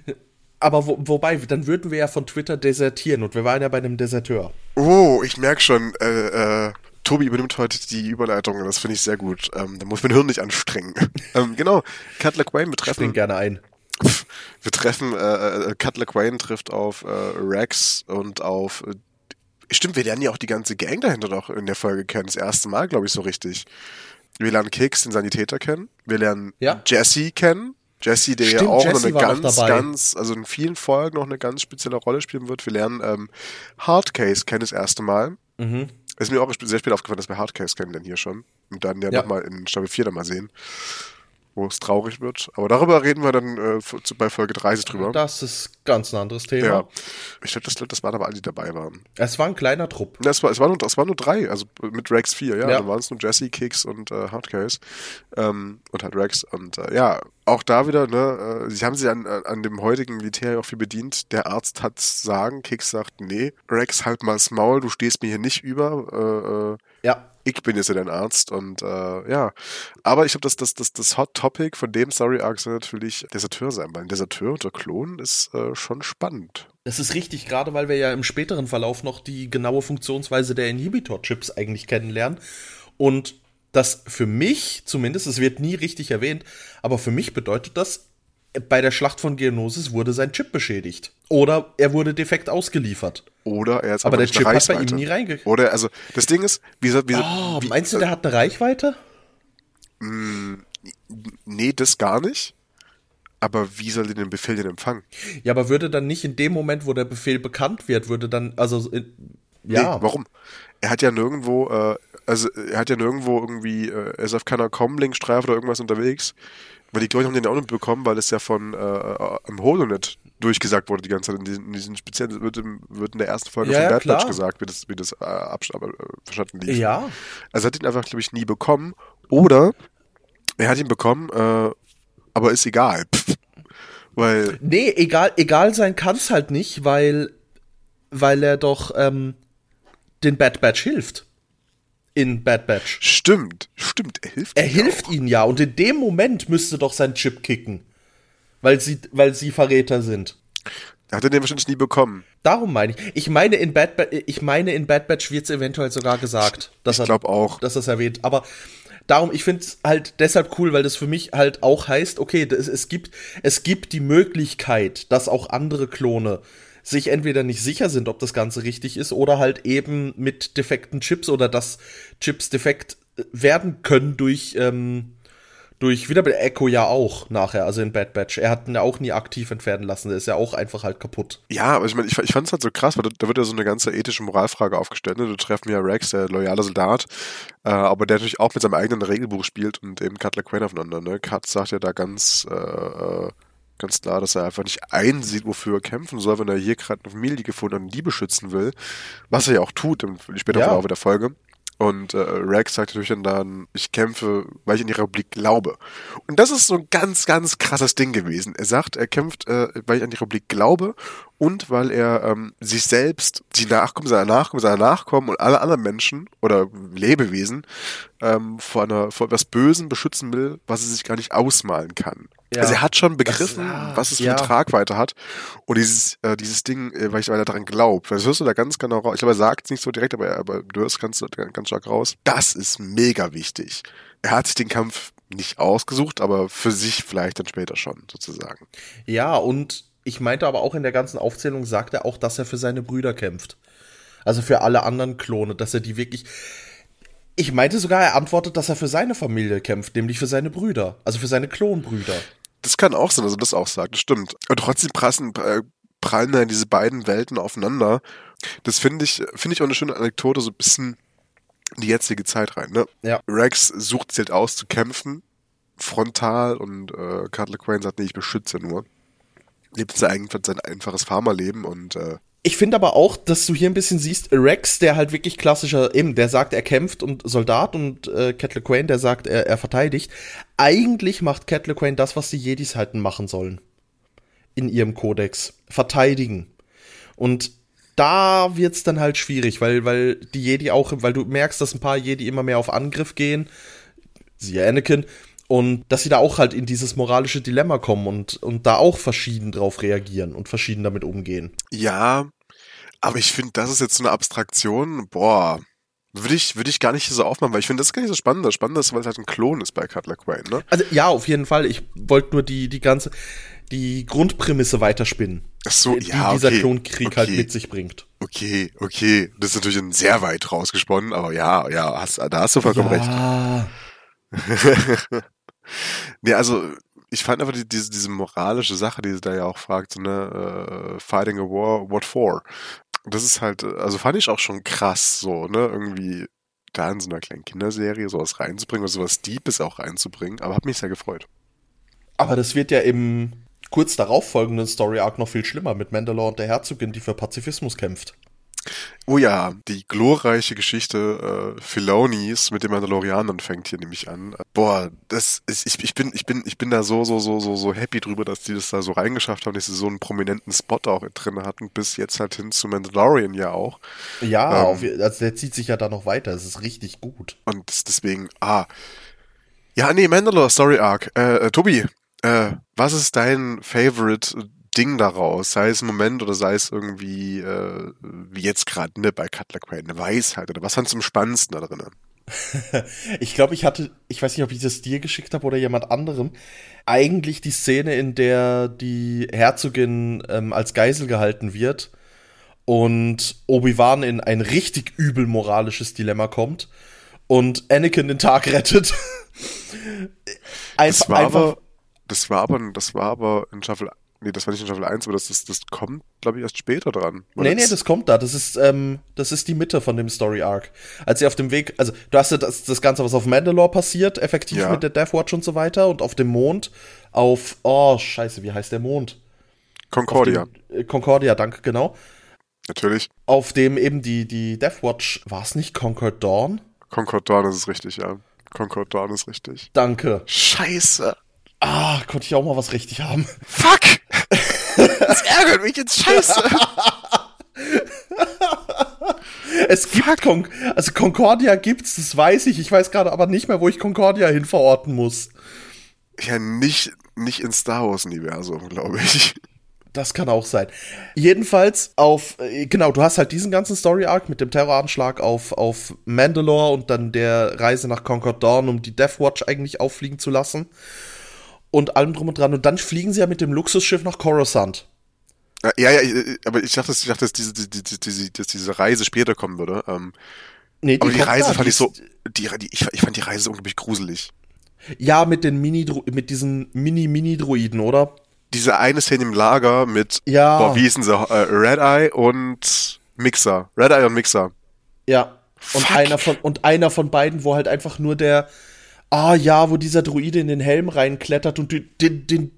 Aber wo, wobei, dann würden wir ja von Twitter desertieren und wir waren ja bei einem Deserteur. Oh, ich merke schon, äh, äh, Tobi übernimmt heute die Überleitung, das finde ich sehr gut. Ähm, da muss mein Hirn nicht anstrengen. [laughs] ähm, genau, Cutler Quain betreffen. Ich gerne ein. Wir treffen, äh, äh, Cutler Quain trifft auf äh, Rex und auf. Äh, stimmt, wir lernen ja auch die ganze Gang dahinter doch in der Folge kennen. Das erste Mal, glaube ich, so richtig. Wir lernen Kicks, den Sanitäter, kennen. Wir lernen ja. Jesse kennen. Jesse, der Stimmt, ja auch Jesse noch eine ganz, ganz, also in vielen Folgen noch eine ganz spezielle Rolle spielen wird. Wir lernen ähm, Hardcase kennen das erste Mal. Mhm. Ist mir auch sehr spät aufgefallen, dass wir Hardcase kennen denn hier schon. Und dann ja, ja. nochmal in Staffel 4 dann mal sehen wo es traurig wird. Aber darüber reden wir dann äh, bei Folge 30 drüber. Das ist ganz ein anderes Thema. Ja. Ich glaube, das, das waren aber alle, die dabei waren. Es war ein kleiner Trupp. Ja, es, war, es, war nur, es waren nur drei, also mit Rex vier, ja. ja. Dann waren es nur Jesse, Kicks und äh, Hardcase. Ähm, und halt Rex. Und äh, ja, auch da wieder, ne, äh, sie haben sich an, an dem heutigen Militär auch viel bedient. Der Arzt hat sagen, Kicks sagt, nee, Rex, halt mal das Maul, du stehst mir hier nicht über. Äh, ja ich bin jetzt ja dein Arzt und äh, ja. Aber ich glaube, das, das, das, das Hot Topic von dem Story Arc soll natürlich Deserteur sein, weil ein Deserteur und der Klon ist äh, schon spannend. Das ist richtig, gerade weil wir ja im späteren Verlauf noch die genaue Funktionsweise der Inhibitor-Chips eigentlich kennenlernen. Und das für mich zumindest, es wird nie richtig erwähnt, aber für mich bedeutet das, bei der Schlacht von Geonosis wurde sein Chip beschädigt. Oder er wurde defekt ausgeliefert. Oder er ist aber der Chip hat bei ihm nie reingegangen. Oder, also, das Ding ist, wie, wie, oh, wie meinst du, der hat eine Reichweite? Mh, nee, das gar nicht. Aber wie soll den Befehl denn empfangen? Ja, aber würde dann nicht in dem Moment, wo der Befehl bekannt wird, würde dann, also, in, ja. Nee, warum? Er hat ja nirgendwo, äh, also, er hat ja nirgendwo irgendwie, äh, er ist auf keiner Comlink-Streife oder irgendwas unterwegs. Weil die, glaube ich, haben den auch nicht bekommen, weil es ja von äh, im Holonet durchgesagt wurde die ganze Zeit. In diesen, in diesen speziellen, wird, im, wird in der ersten Folge ja, von Bad Batch gesagt, wie das, wie das äh, äh, verstanden lief. Ja. Also hat ihn einfach, glaube ich, nie bekommen. Oder er hat ihn bekommen, äh, aber ist egal. Pff. Weil. Nee, egal, egal sein kann es halt nicht, weil weil er doch ähm, den Bad Batch hilft. In Bad Batch. Stimmt, stimmt, er hilft Er hilft auch. ihnen ja und in dem Moment müsste doch sein Chip kicken. Weil sie, weil sie Verräter sind. Hat er den wahrscheinlich nie bekommen. Darum meine ich. Ich meine, in Bad, ba ich meine, in Bad Batch wird es eventuell sogar gesagt. Dass ich glaube auch. Dass das erwähnt. Aber darum, ich finde es halt deshalb cool, weil das für mich halt auch heißt, okay, das, es, gibt, es gibt die Möglichkeit, dass auch andere Klone sich entweder nicht sicher sind, ob das Ganze richtig ist, oder halt eben mit defekten Chips oder dass Chips defekt werden können durch ähm, durch wieder bei Echo ja auch nachher, also in Bad Batch. Er hat ihn ja auch nie aktiv entfernen lassen, der ist ja auch einfach halt kaputt. Ja, aber ich meine, ich, ich fand es halt so krass, weil da, da, wird ja so eine ganze ethische Moralfrage aufgestellt. Ne? Du treffen ja Rex, der loyale Soldat, äh, aber der natürlich auch mit seinem eigenen Regelbuch spielt und eben Cutler Quinn aufeinander. Ne? Cut sagt ja da ganz, äh, äh, ganz klar, dass er einfach nicht einsieht, wofür er kämpfen soll, wenn er hier gerade eine Familie gefunden hat und die beschützen will. Was er ja auch tut im späteren ja. Laufe der Folge. Und äh, Rex sagt natürlich dann, ich kämpfe, weil ich in die Republik glaube. Und das ist so ein ganz, ganz krasses Ding gewesen. Er sagt, er kämpft, äh, weil ich an die Republik glaube und weil er ähm, sich selbst, die Nachkommen seiner Nachkommen, seiner Nachkommen und alle anderen Menschen oder Lebewesen ähm, vor, einer, vor etwas Bösen beschützen will, was er sich gar nicht ausmalen kann. Ja. Also er hat schon begriffen, das, ah, was es für ja. eine Tragweite hat. Und dieses, äh, dieses Ding, äh, weil ich weiter daran glaube, das hörst du da ganz genau raus. Ich glaube, er sagt es nicht so direkt, aber, aber du hörst ganz, ganz stark raus. Das ist mega wichtig. Er hat sich den Kampf nicht ausgesucht, aber für sich vielleicht dann später schon, sozusagen. Ja, und ich meinte aber auch in der ganzen Aufzählung sagt er auch, dass er für seine Brüder kämpft. Also für alle anderen Klone, dass er die wirklich. Ich meinte sogar, er antwortet, dass er für seine Familie kämpft, nämlich für seine Brüder, also für seine Klonbrüder. Das kann auch sein, dass er das auch sagt, das stimmt. Und trotzdem prassen, äh, prallen da diese beiden Welten aufeinander. Das finde ich, finde ich auch eine schöne Anekdote, so ein bisschen in die jetzige Zeit rein. Ne? Ja. Rex sucht sich halt aus zu kämpfen, frontal, und äh, Cutler Quain sagt, nee, ich beschütze nur. Lebt sein, sein einfaches Farmerleben und äh, ich finde aber auch, dass du hier ein bisschen siehst, Rex, der halt wirklich klassischer, eben, der sagt, er kämpft und Soldat und äh, Cat LeQuain, der sagt, er, er verteidigt. Eigentlich macht Cat LeQuain das, was die Jedis halt machen sollen. In ihrem Kodex. Verteidigen. Und da wird's dann halt schwierig, weil, weil die Jedi auch, weil du merkst, dass ein paar Jedi immer mehr auf Angriff gehen. Siehe Anakin. Und dass sie da auch halt in dieses moralische Dilemma kommen und, und da auch verschieden drauf reagieren und verschieden damit umgehen. Ja, aber ich finde, das ist jetzt so eine Abstraktion, boah, würde ich, würde ich gar nicht so aufmachen, weil ich finde, das ist gar nicht so spannend. Das Spannende ist, weil es halt ein Klon ist bei Cutler Quain, ne? Also, ja, auf jeden Fall. Ich wollte nur die, die ganze, die Grundprämisse weiterspinnen. Ach so, die, ja, dieser okay, Klonkrieg halt okay. halt mit sich bringt. Okay, okay. Das ist natürlich ein sehr weit rausgesponnen, aber ja, ja, hast, da hast du vollkommen ja. recht. [laughs] nee, also ich fand einfach die, diese, diese moralische Sache, die sie da ja auch fragt, so, ne, uh, fighting a war, what for? Das ist halt, also fand ich auch schon krass, so, ne, irgendwie da in so einer kleinen Kinderserie sowas reinzubringen oder sowas Deepes auch reinzubringen, aber hat mich sehr gefreut. Aber das wird ja im kurz darauf folgenden Story Arc noch viel schlimmer mit Mandalore und der Herzogin, die für Pazifismus kämpft. Oh ja, die glorreiche Geschichte äh, Filonis mit den Mandalorianern fängt hier nämlich an. Boah, das ist, ich, ich bin, ich bin, ich bin da so, so, so, so, so happy drüber, dass die das da so reingeschafft haben, dass sie so einen prominenten Spot auch drin hatten, bis jetzt halt hin zu Mandalorian ja auch. Ja, ähm, auf, also der zieht sich ja da noch weiter, es ist richtig gut. Und deswegen, ah. Ja, nee, Mandalore Story Arc. Äh, äh, Tobi, äh, was ist dein Favorite Ding daraus, sei es ein Moment oder sei es irgendwie, äh, wie jetzt gerade ne, bei Cutler Crane, eine Weisheit oder was fandst du am spannendsten da drin? [laughs] ich glaube, ich hatte, ich weiß nicht, ob ich das dir geschickt habe oder jemand anderem, eigentlich die Szene, in der die Herzogin ähm, als Geisel gehalten wird und Obi-Wan in ein richtig übel moralisches Dilemma kommt und Anakin den Tag rettet. Einf [laughs] das war einfach, aber, das war aber, das war aber in Staffel Nee, das war nicht in Staffel 1, aber das, das, das kommt, glaube ich, erst später dran. Oder? Nee, nee, das kommt da. Das ist, ähm, das ist die Mitte von dem Story Arc. Als sie auf dem Weg, also du hast ja das, das Ganze, was auf Mandalore passiert, effektiv ja. mit der Death Watch und so weiter und auf dem Mond, auf, oh, scheiße, wie heißt der Mond? Concordia. Dem, äh, Concordia, danke, genau. Natürlich. Auf dem eben die, die Death Watch, war es nicht Concord Dawn? Concord Dawn ist es richtig, ja. Concord Dawn ist richtig. Danke. Scheiße. Ah, konnte ich auch mal was richtig haben. Fuck! Das ärgert mich jetzt scheiße. Es gibt Con also Concordia gibt's, das weiß ich. Ich weiß gerade aber nicht mehr, wo ich Concordia hin verorten muss. Ja, nicht, nicht in Star Wars-Universum, glaube ich. Das kann auch sein. Jedenfalls auf, äh, genau, du hast halt diesen ganzen Story-Arc mit dem Terroranschlag auf, auf Mandalore und dann der Reise nach Concord Dawn, um die Death Watch eigentlich auffliegen zu lassen. Und allem drum und dran. Und dann fliegen sie ja mit dem Luxusschiff nach Coruscant. Ja, ja, aber ich dachte, ich dachte dass, diese, diese, diese, dass diese Reise später kommen würde. Ähm, nee, die aber die Reise da, fand die ich so, die, die, ich, ich fand die Reise unglaublich gruselig. Ja, mit den Mini, mit diesen Mini-Mini-Droiden, oder? Diese eine Szene im Lager mit, ja. boah, wie hießen sie, äh, Red Eye und Mixer. Red Eye und Mixer. Ja. Und Fuck. einer von, und einer von beiden, wo halt einfach nur der, ah ja, wo dieser Druide in den Helm reinklettert und den, den, den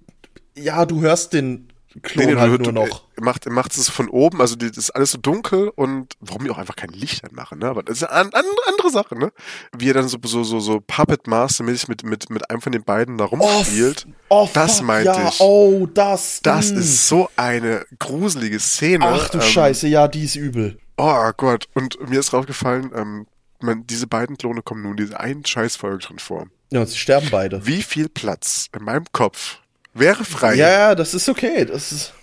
ja, du hörst den Klon nee, nee, halt nur noch. Macht, macht es von oben, also das ist alles so dunkel und warum die auch einfach kein Licht anmachen, ne? Aber das ist eine andere, andere Sache, ne? Wie er dann so, so, so, so Puppet Master mäßig mit, mit, mit einem von den beiden da rumspielt. Oh, oh, das fuck, meinte ja, ich. Oh, das. Das mh. ist so eine gruselige Szene. Ach du ähm, Scheiße, ja, die ist übel. Oh Gott, und mir ist draufgefallen, ähm, man, diese beiden Klone kommen nun diese einen Scheißfolge drin vor. Ja, und sie sterben beide. Wie viel Platz in meinem Kopf wäre frei? Ja, das ist okay. Das ist.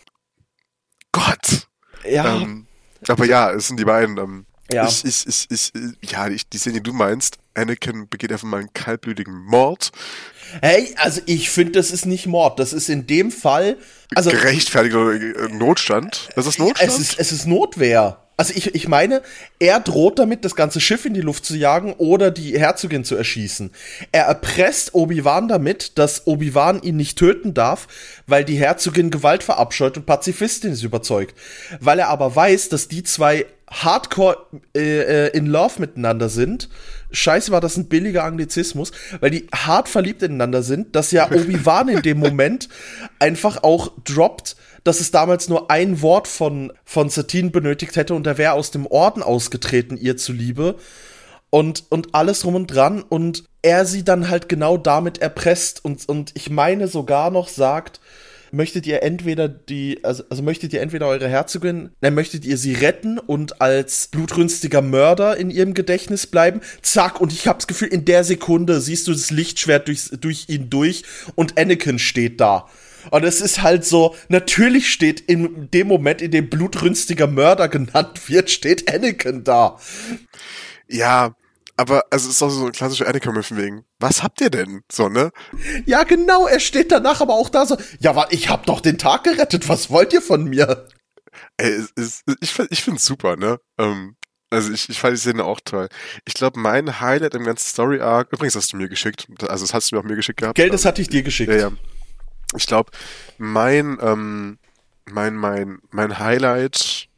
Gott. Ja. Ähm, aber ja, es sind die beiden. Ähm, ja. Ich, ich, ich, ich, ja, ich, die Szene, die du meinst, Anakin begeht einfach mal einen kaltblütigen Mord. Hey, also ich finde, das ist nicht Mord. Das ist in dem Fall. Also, Gerechtfertigter äh, Notstand. Das ist Notstand. Es ist, es ist Notwehr. Also ich, ich meine, er droht damit, das ganze Schiff in die Luft zu jagen oder die Herzogin zu erschießen. Er erpresst Obi-Wan damit, dass Obi-Wan ihn nicht töten darf, weil die Herzogin Gewalt verabscheut und Pazifistin ist überzeugt. Weil er aber weiß, dass die zwei hardcore äh, äh in Love miteinander sind. Scheiße, war das ein billiger Anglizismus, weil die hart verliebt ineinander sind, dass ja [laughs] Obi-Wan in dem Moment einfach auch droppt, dass es damals nur ein Wort von, von Satine benötigt hätte und er wäre aus dem Orden ausgetreten, ihr zuliebe. Und, und alles drum und dran. Und er sie dann halt genau damit erpresst. Und, und ich meine sogar noch sagt, möchtet ihr entweder die, also, also möchtet ihr entweder eure Herzogin, dann möchtet ihr sie retten und als blutrünstiger Mörder in ihrem Gedächtnis bleiben. Zack, und ich hab's Gefühl, in der Sekunde siehst du das Lichtschwert durch, durch ihn durch und Anakin steht da. Und es ist halt so, natürlich steht in dem Moment, in dem blutrünstiger Mörder genannt wird, steht Anakin da. Ja, aber also es ist auch so ein klassischer Anakin von wegen, was habt ihr denn? So, ne? Ja, genau, er steht danach aber auch da so, ja, ich hab doch den Tag gerettet, was wollt ihr von mir? Ey, es, es, ich, ich find's super, ne? Ähm, also ich, ich fand die Szene auch toll. Ich glaube, mein Highlight im ganzen Story Arc, übrigens hast du mir geschickt, also das hast du mir auch mir geschickt gehabt. Geld, das hatte ich dir geschickt. Ja, ja ich glaube, mein, ähm, mein, mein, mein Highlight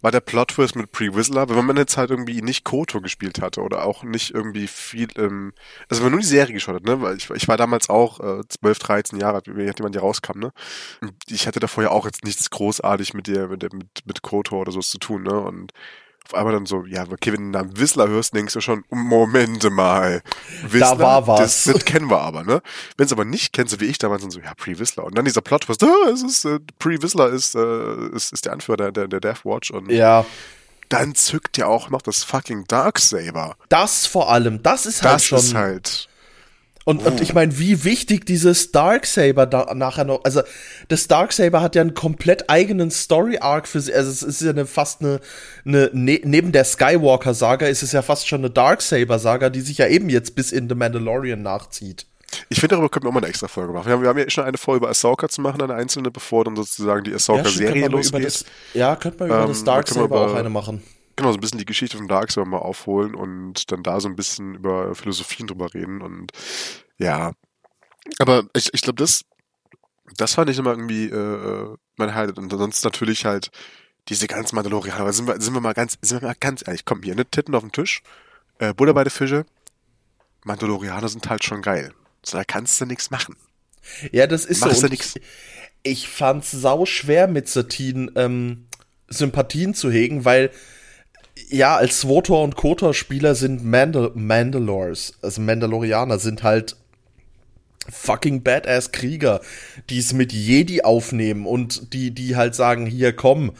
war der Plot-Twist mit Pre-Whistler, wenn man jetzt halt irgendwie nicht Koto gespielt hatte oder auch nicht irgendwie viel, ähm, also wenn man nur die Serie geschaut hat, ne, weil ich, ich war damals auch äh, 12, 13 Jahre alt, wie jemand hier rauskam, ne, ich hatte davor ja auch jetzt nichts großartig mit dir, mit, mit, mit Koto oder so zu tun, ne, und einmal dann so, ja, okay, wenn du einen Namen Whistler hörst, denkst du schon, Momente mal. Whistler, da war was. Das, das kennen wir aber, ne? Wenn es aber nicht kennst, so wie ich damals, dann so, ja, Pre-Whistler. Und dann dieser Plot, was, [laughs] ah, es ist, äh, Pre-Whistler ist, äh, ist, ist der Anführer der, der, der Death Watch und ja. dann zückt ja auch noch das fucking Darksaber. Das vor allem, das ist halt das schon. Das ist halt und, oh. und ich meine, wie wichtig dieses Darksaber da nachher noch, also das Darksaber hat ja einen komplett eigenen Story-Arc für sich, also es ist ja eine, fast eine, eine ne, neben der Skywalker-Saga ist es ja fast schon eine Darksaber-Saga, die sich ja eben jetzt bis in The Mandalorian nachzieht. Ich finde, darüber könnten wir auch mal eine extra Folge machen. Wir haben, wir haben ja schon eine Folge über Ahsoka zu machen, eine einzelne, bevor dann sozusagen die Ahsoka-Serie ja, losgeht. Das, ja, könnte man über ähm, das Darksaber auch eine machen genau, so ein bisschen die Geschichte von Darksaber mal aufholen und dann da so ein bisschen über Philosophien drüber reden und ja. Aber ich, ich glaube, das, das fand ich immer irgendwie äh, mein Highlight. Und sonst natürlich halt diese ganzen Mandalorianer. Aber sind wir, sind wir mal ganz, sind wir mal ganz ehrlich, komm hier, ne, Titten auf den Tisch, äh, Butter bei der Fische. Mandalorianer sind halt schon geil. So, da kannst du nichts machen. Ja, das ist Machst so. Du nix. Ich, ich fand's sau schwer mit Satine ähm, Sympathien zu hegen, weil ja, als Swotor und Kotor-Spieler sind Mandal Mandalores, also Mandalorianer, sind halt fucking badass Krieger, die es mit Jedi aufnehmen und die, die halt sagen, hier komm,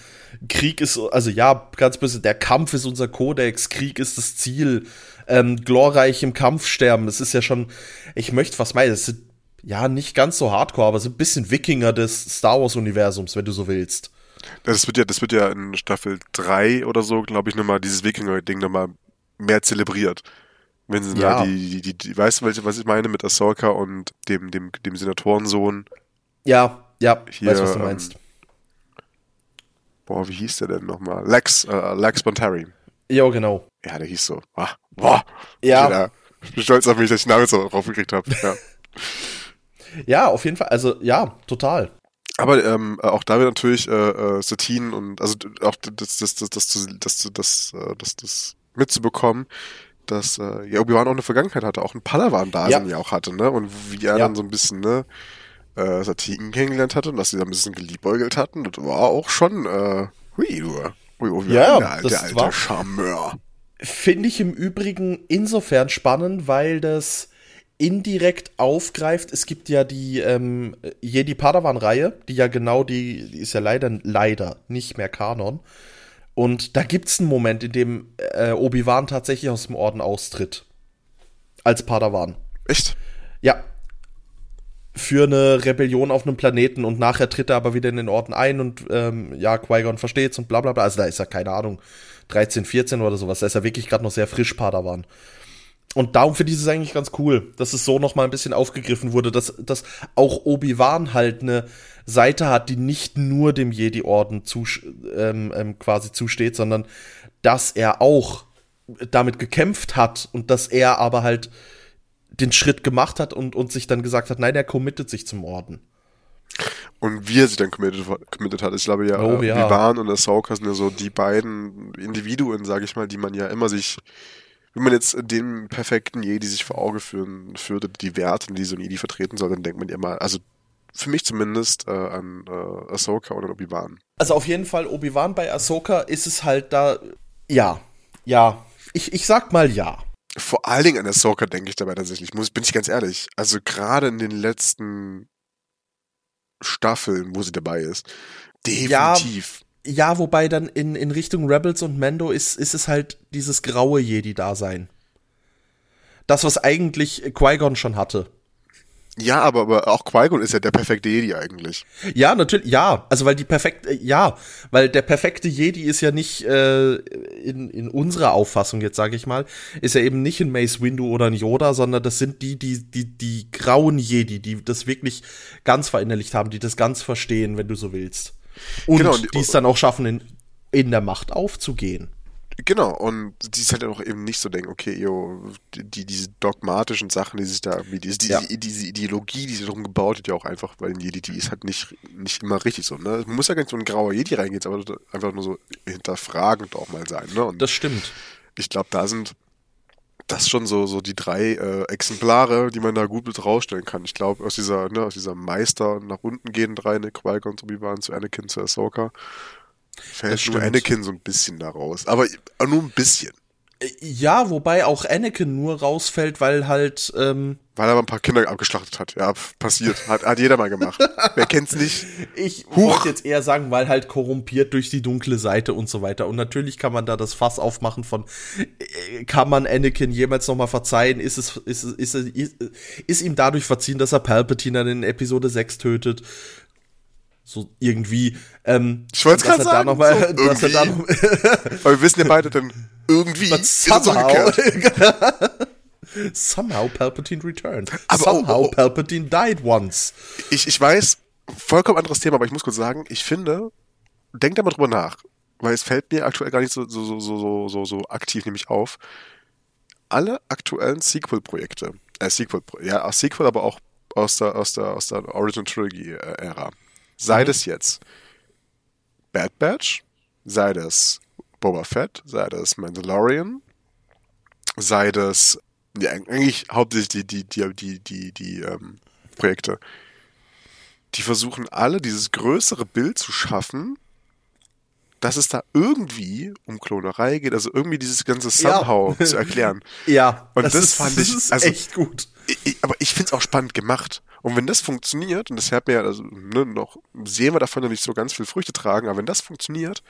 Krieg ist, also ja, ganz böse, der Kampf ist unser Kodex, Krieg ist das Ziel, ähm, glorreich im Kampf sterben. Es ist ja schon, ich möchte was meinen, es sind ja nicht ganz so hardcore, aber so ein bisschen Wikinger des Star Wars-Universums, wenn du so willst. Das wird ja, das wird ja in Staffel 3 oder so, glaube ich, nochmal dieses Wikinger-Ding nochmal mehr zelebriert. Wenn sie ja. da die, die, die, weißt du, was ich meine mit Ahsoka und dem, dem, dem Senatorensohn? Ja, ja, Hier, weiß, was du meinst. Ähm, boah, wie hieß der denn nochmal? Lex, äh, Lex Bontari. Ja, genau. Ja, der hieß so. Ah, boah. Ja. Ich bin stolz auf mich, dass ich den Namen so draufgekriegt habe. Ja. [laughs] ja, auf jeden Fall. Also, ja, total. Aber ähm, auch da wird natürlich äh, äh, Satine und also auch das, das, das, das, das, das, das, äh, das, das mitzubekommen, dass äh, ja Obi-Wan auch eine Vergangenheit hatte, auch ein Padawan-Dasein ja. ja auch hatte, ne? Und wie er ja. dann so ein bisschen, ne, äh, Satine kennengelernt hatte und dass sie da ein bisschen geliebäugelt hatten, das war auch schon, äh, hui, du. Hui, Obi-Wan, ja, der alte, alte war, Charmeur. Finde ich im Übrigen insofern spannend, weil das indirekt aufgreift. Es gibt ja die ähm, Jedi Padawan-Reihe, die ja genau die, die ist ja leider, leider nicht mehr Kanon. Und da gibt es einen Moment, in dem äh, Obi-Wan tatsächlich aus dem Orden austritt. Als Padawan. Echt? Ja. Für eine Rebellion auf einem Planeten und nachher tritt er aber wieder in den Orden ein und ähm, ja, Qui-Gon versteht's und bla bla bla. Also da ist er, keine Ahnung, 13, 14 oder sowas. Da ist er wirklich gerade noch sehr frisch Padawan. Und darum finde ich es eigentlich ganz cool, dass es so noch mal ein bisschen aufgegriffen wurde, dass, dass auch Obi-Wan halt eine Seite hat, die nicht nur dem Jedi-Orden zu, ähm, ähm, quasi zusteht, sondern dass er auch damit gekämpft hat und dass er aber halt den Schritt gemacht hat und, und sich dann gesagt hat, nein, er committet sich zum Orden. Und wie er sich dann committed, committed hat, ich glaube ja, oh, ja. Obi-Wan und Ahsoka sind ja so die beiden Individuen, sage ich mal, die man ja immer sich wenn man jetzt den perfekten Jedi sich vor Auge führen würde, die Werte, die so ein Jedi vertreten soll, dann denkt man ja mal, also für mich zumindest äh, an äh, Ahsoka oder Obi-Wan. Also auf jeden Fall Obi-Wan bei Ahsoka ist es halt da, ja, ja, ich, ich sag mal ja. Vor allen Dingen an Ahsoka denke ich dabei tatsächlich, muss, bin ich ganz ehrlich. Also gerade in den letzten Staffeln, wo sie dabei ist, definitiv. Ja, ja, wobei dann in, in Richtung Rebels und Mando ist, ist es halt dieses graue Jedi-Dasein. Das, was eigentlich Qui-Gon schon hatte. Ja, aber, aber auch Qui-Gon ist ja der perfekte Jedi eigentlich. Ja, natürlich, ja. Also, weil die perfekte, ja, weil der perfekte Jedi ist ja nicht äh, in, in unserer Auffassung, jetzt sage ich mal, ist ja eben nicht ein Mace Windu oder ein Yoda, sondern das sind die, die, die, die grauen Jedi, die das wirklich ganz verinnerlicht haben, die das ganz verstehen, wenn du so willst. Und genau, die es dann auch schaffen, in, in der Macht aufzugehen. Genau, und die ist halt auch eben nicht so denken, okay, yo, die, diese dogmatischen Sachen, die sich da irgendwie, diese, diese, ja. diese Ideologie, die sich darum gebaut hat, ja auch einfach, weil ein Jedi, die ist halt nicht, nicht immer richtig so, ne? Man muss ja gar nicht so ein grauer Jedi reingehen, aber einfach nur so hinterfragend auch mal sein, ne? Und das stimmt. Ich glaube, da sind das schon so, so die drei äh, Exemplare, die man da gut mit rausstellen kann. Ich glaube, aus dieser, ne, aus dieser Meister nach unten gehen drei, ne, Qui-Gon, Obi-Wan zu Anakin, zu Ahsoka. Fällt nur Anakin so ein bisschen da raus. Aber nur ein bisschen. Äh, ja, wobei auch Anakin nur rausfällt, weil halt. Ähm weil er mal ein paar Kinder abgeschlachtet hat. Ja, passiert. Hat, hat jeder mal gemacht. Wer kennt's nicht? [laughs] Ich wollte jetzt eher sagen, weil halt korrumpiert durch die dunkle Seite und so weiter. Und natürlich kann man da das Fass aufmachen von, äh, kann man Anakin jemals nochmal verzeihen? Ist es, ist es, ist, es, ist, ist ihm dadurch verziehen, dass er Palpatine dann in Episode 6 tötet? so irgendwie. Ähm, ich wollte es gerade sagen. Da noch mal, so [laughs] dass er da noch Weil wir wissen ja beide dann irgendwie. But somehow, [laughs] somehow Palpatine returned. Aber somehow oh, oh, Palpatine died once. Ich, ich weiß, vollkommen anderes Thema, aber ich muss kurz sagen, ich finde, denkt da mal drüber nach, weil es fällt mir aktuell gar nicht so, so, so, so, so, so aktiv nämlich auf. Alle aktuellen Sequel-Projekte, äh, Sequel, ja, Sequel, aber auch aus der, aus der, aus der Origin Trilogy-Ära Sei mhm. das jetzt Bad Batch, sei das Boba Fett, sei das Mandalorian, sei das ja, eigentlich hauptsächlich die, die, die, die, die, ähm, Projekte. Die versuchen alle, dieses größere Bild zu schaffen, dass es da irgendwie um Klonerei geht, also irgendwie dieses ganze Somehow ja. [laughs] zu erklären. Ja, und das, das fand ich ist also, echt gut. Ich, aber ich finde es auch spannend gemacht. Und wenn das funktioniert, und das hat mir also ne, noch sehen wir davon noch nicht so ganz viel Früchte tragen, aber wenn das funktioniert,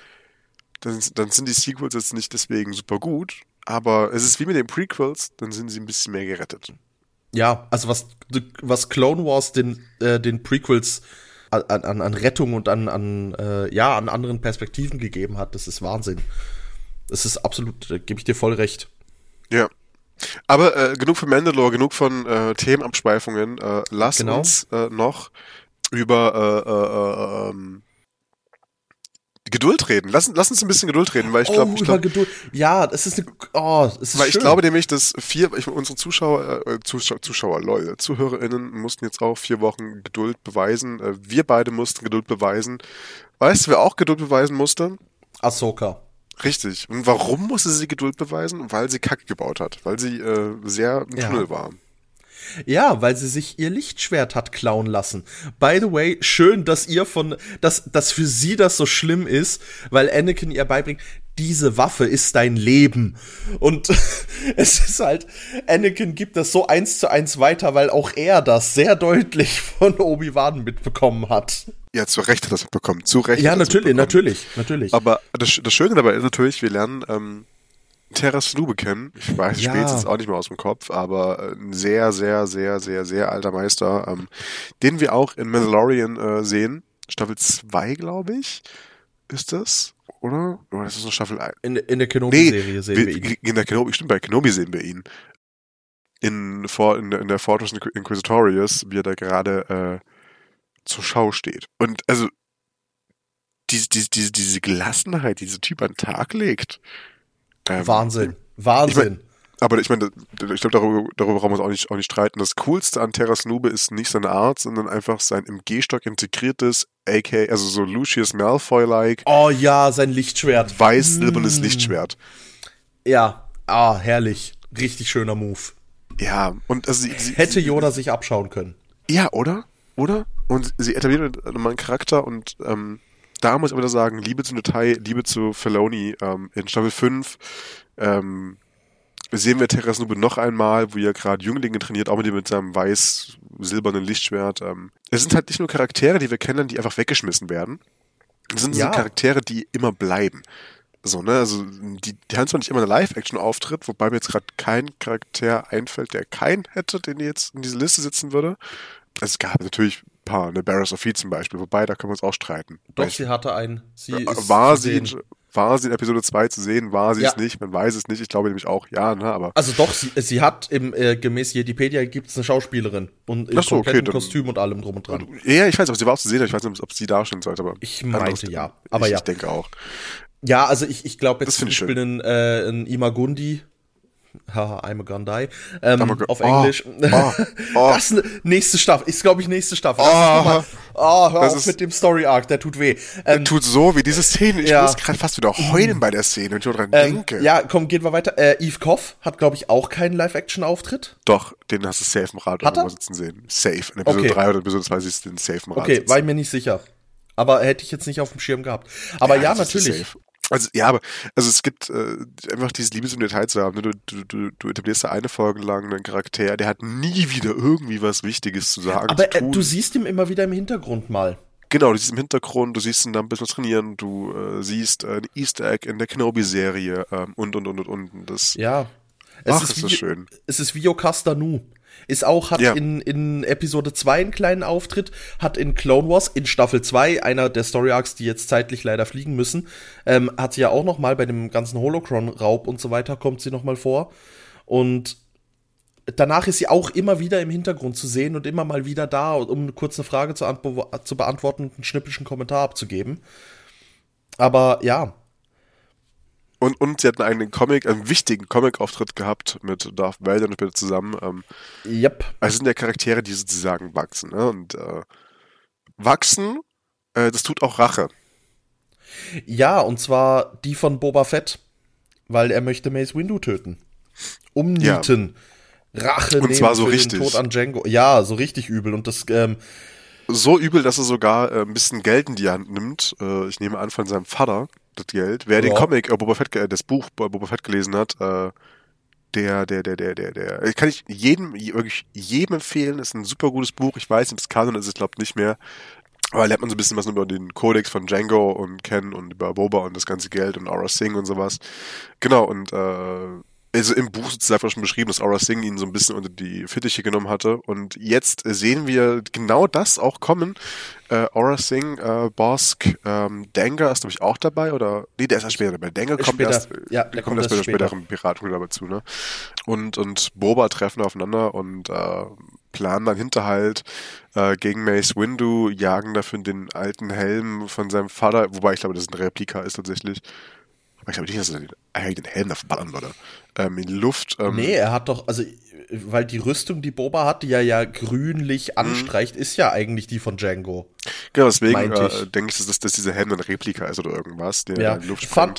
dann, dann sind die Sequels jetzt nicht deswegen super gut, aber es ist wie mit den Prequels, dann sind sie ein bisschen mehr gerettet. Ja, also was, was Clone Wars den, äh, den Prequels an, an, an Rettung und an, an, äh, ja, an anderen Perspektiven gegeben hat, das ist Wahnsinn. Das ist absolut, da gebe ich dir voll recht. Ja. Aber äh, genug von Mandalore, genug von äh, Themenabschweifungen. Äh, lass genau. uns äh, noch über äh, äh, äh, ähm, Geduld reden. Lass, lass uns ein bisschen Geduld reden, weil ich glaube, oh, ich glaub, Geduld. Ja, es ist eine, oh, es ist Weil schön. ich glaube nämlich, dass vier, ich, unsere Zuschauer, äh, Zuschauer, Zuschauer, Leute, ZuhörerInnen mussten jetzt auch vier Wochen Geduld beweisen. Äh, wir beide mussten Geduld beweisen. Weißt du, wer auch Geduld beweisen musste? Ahsoka. Richtig. Und warum musste sie Geduld beweisen? Weil sie Kacke gebaut hat. Weil sie äh, sehr im ja. Tunnel war. Ja, weil sie sich ihr Lichtschwert hat klauen lassen. By the way, schön, dass ihr von, dass, dass für sie das so schlimm ist, weil Anakin ihr beibringt, diese Waffe ist dein Leben. Und [laughs] es ist halt, Anakin gibt das so eins zu eins weiter, weil auch er das sehr deutlich von Obi-Wan mitbekommen hat. Ja, zu Recht hat er das mitbekommen. Zu Recht. Ja, natürlich, natürlich, natürlich. Aber das, das Schöne dabei ist natürlich, wir lernen, ähm, Terras Nube kennen. Ich weiß, ich ja. spiele jetzt auch nicht mehr aus dem Kopf, aber ein sehr, sehr, sehr, sehr, sehr alter Meister, ähm, den wir auch in Mandalorian äh, sehen. Staffel 2, glaube ich, ist das, oder? Oder das ist eine Staffel 1. In, in der Kenobi-Serie nee, sehen wir, ihn. In der Kenobi, stimmt, bei Kenobi sehen wir ihn. In, in, in der Fortress Inquisitorius, wie er da gerade äh, zur Schau steht. Und also, diese, diese, diese Gelassenheit, die dieser Typ an den Tag legt, ähm, Wahnsinn. Wahnsinn. Ich mein, aber ich meine, ich glaube, darüber, darüber brauchen wir uns auch nicht, auch nicht streiten. Das Coolste an Terras Nube ist nicht seine Art, sondern einfach sein im G-Stock integriertes, AK, also so Lucius Malfoy-like. Oh ja, sein Lichtschwert. Weiß-silbernes mm. Lichtschwert. Ja, ah, herrlich. Richtig schöner Move. Ja, und also sie, sie, Hätte Yoda sich abschauen können. Ja, oder? Oder? Und sie etabliert nochmal einen Charakter und ähm, da muss ich wieder sagen, Liebe zum Detail, Liebe zu Feloni. Ähm, in Staffel 5 ähm, sehen wir Terras Nube noch einmal, wo er gerade Jünglinge trainiert, auch mit, mit seinem weiß-silbernen Lichtschwert. Ähm, es sind halt nicht nur Charaktere, die wir kennen, die einfach weggeschmissen werden. Es sind ja. Charaktere, die immer bleiben. So, ne, also die, die haben zwar nicht immer eine Live-Action-Auftritt, wobei mir jetzt gerade kein Charakter einfällt, der keinen hätte, den jetzt in diese Liste sitzen würde. Es gab natürlich paar, eine Barris Sophie zum Beispiel, wobei, da können wir uns auch streiten. Doch, sie hatte einen. Sie äh, war sie, war sie in Episode 2 zu sehen, war sie ja. es nicht, man weiß es nicht, ich glaube nämlich auch, ja, ne, aber. Also doch, sie, sie hat im, äh, gemäß Wikipedia gibt es eine Schauspielerin und im so, kompletten okay, Kostüm und allem drum und dran. Ja, ich weiß, aber sie war auch zu sehen, ich weiß nicht, ob sie darstellen sollte, aber. Ich meinte ja, aber ich, ja. Ich denke auch. Ja, also ich, ich glaube jetzt zum Beispiel einen, äh, einen Imagundi, Haha, I'm a Gun Die. Ähm, a auf Englisch. Oh, oh, oh. Das ist nächste Staffel. Ist, glaube ich, nächste Staffel. Oh, oh hör das auf mit dem Story Arc, der tut weh. Ähm, der tut so wie diese Szene. Ich ja. muss gerade fast wieder heulen bei der Szene, wenn ich dran ähm, denke. Ja, komm, gehen wir weiter. Äh, Eve Koff hat, glaube ich, auch keinen Live-Action-Auftritt. Doch, den hast du safe im Rad hat sitzen sehen. Safe. In Episode okay. 3 oder Episode 2 siehst du den safe im Rad Okay, sitzen. war ich mir nicht sicher. Aber hätte ich jetzt nicht auf dem Schirm gehabt. Aber ja, ja natürlich. Also ja, aber also es gibt äh, einfach dieses Liebe zum Detail zu haben. Ne? Du, du, du etablierst da eine Folge lang einen Charakter, der hat nie wieder irgendwie was Wichtiges zu sagen. Aber zu äh, du siehst ihn immer wieder im Hintergrund mal. Genau, du siehst im Hintergrund, du siehst ihn dann ein bisschen trainieren, du äh, siehst äh, ein Easter Egg in der Kenobi-Serie ähm, und, und, und, und, und. Das, ja. Es ach, ist, ist das schön. Es ist wie Okasta Nu. Ist auch, hat ja. in, in Episode 2 einen kleinen Auftritt, hat in Clone Wars in Staffel 2, einer der Story Arcs, die jetzt zeitlich leider fliegen müssen, ähm, hat sie ja auch noch mal bei dem ganzen Holocron-Raub und so weiter, kommt sie noch mal vor. Und danach ist sie auch immer wieder im Hintergrund zu sehen und immer mal wieder da, um eine kurze Frage zu, zu beantworten und einen schnippischen Kommentar abzugeben. Aber ja, und, und sie hatten einen Comic, einen wichtigen Comic-Auftritt gehabt mit Darth Vader und Peter zusammen. Ähm, yep. Also sind ja Charaktere, die sozusagen wachsen. Ne? Und äh, wachsen, äh, das tut auch Rache. Ja, und zwar die von Boba Fett, weil er möchte Mace Windu töten. Umnieten. Ja. Rache und zwar so richtig. Tod an Django. Ja, so richtig übel. Und das ähm, so übel, dass er sogar äh, ein bisschen Geld in die Hand nimmt. Äh, ich nehme an von seinem Vater das Geld. Wer ja. den Comic, äh, Boba Fett, äh, das Buch Boba Fett gelesen hat, äh, der, der, der, der, der, der, kann ich jedem, wirklich jedem empfehlen, ist ein super gutes Buch. Ich weiß, im Kanon ist es, glaube nicht mehr. Aber lernt man so ein bisschen was über den Kodex von Django und Ken und über Boba und das ganze Geld und Aura Singh und sowas. Genau, und äh, also im Buch sozusagen schon beschrieben, dass Aura Singh ihn so ein bisschen unter die Fittiche genommen hatte. Und jetzt sehen wir genau das auch kommen. Äh, Aura Singh, äh, Bosk, ähm, Dengar ist, glaube ich, auch dabei, oder? Nee, der ist erst später dabei. Dengar kommt später. erst, ja, der kommt, kommt erst bei der späteren Piraten dazu, ne? Und, und Boba treffen aufeinander und äh, planen dann Hinterhalt äh, gegen Mace Windu, jagen dafür den alten Helm von seinem Vater, wobei ich glaube, das ist ein Replika ist tatsächlich. Ich glaube nicht, dass er den, den Helm da verballern würde. Ähm, in Luft. Ähm, nee, er hat doch, also, weil die Rüstung, die Boba hat, die er ja grünlich mhm. anstreicht, ist ja eigentlich die von Django. Genau, deswegen äh, denke ich, dass, dass dieser Helm ein Replika ist oder irgendwas, der ja. in Luft Fun,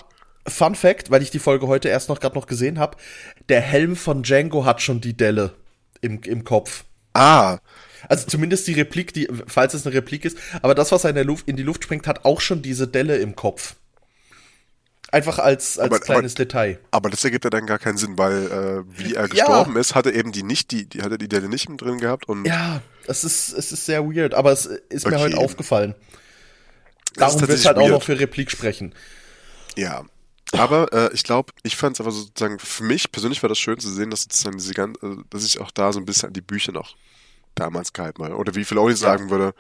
Fun Fact, weil ich die Folge heute erst noch gerade noch gesehen habe, der Helm von Django hat schon die Delle im, im Kopf. Ah. Also zumindest die Replik, die, falls es eine Replik ist, aber das, was er in, der Luft, in die Luft springt, hat auch schon diese Delle im Kopf. Einfach als, als aber, kleines aber, Detail. Aber das ergibt ja dann gar keinen Sinn, weil äh, wie er gestorben ja. ist, hat er eben die nicht, die, die hat er die Delle nicht mit drin gehabt und. Ja, es ist, es ist sehr weird, aber es ist okay. mir heute aufgefallen. Darum wird es halt weird. auch noch für Replik sprechen. Ja. Aber äh, ich glaube, ich fand es aber sozusagen, für mich persönlich war das schön zu sehen, dass sozusagen diese ganze, äh, dass ich auch da so ein bisschen an die Bücher noch damals gehalten habe. Oder wie Filoni ja. sagen würde,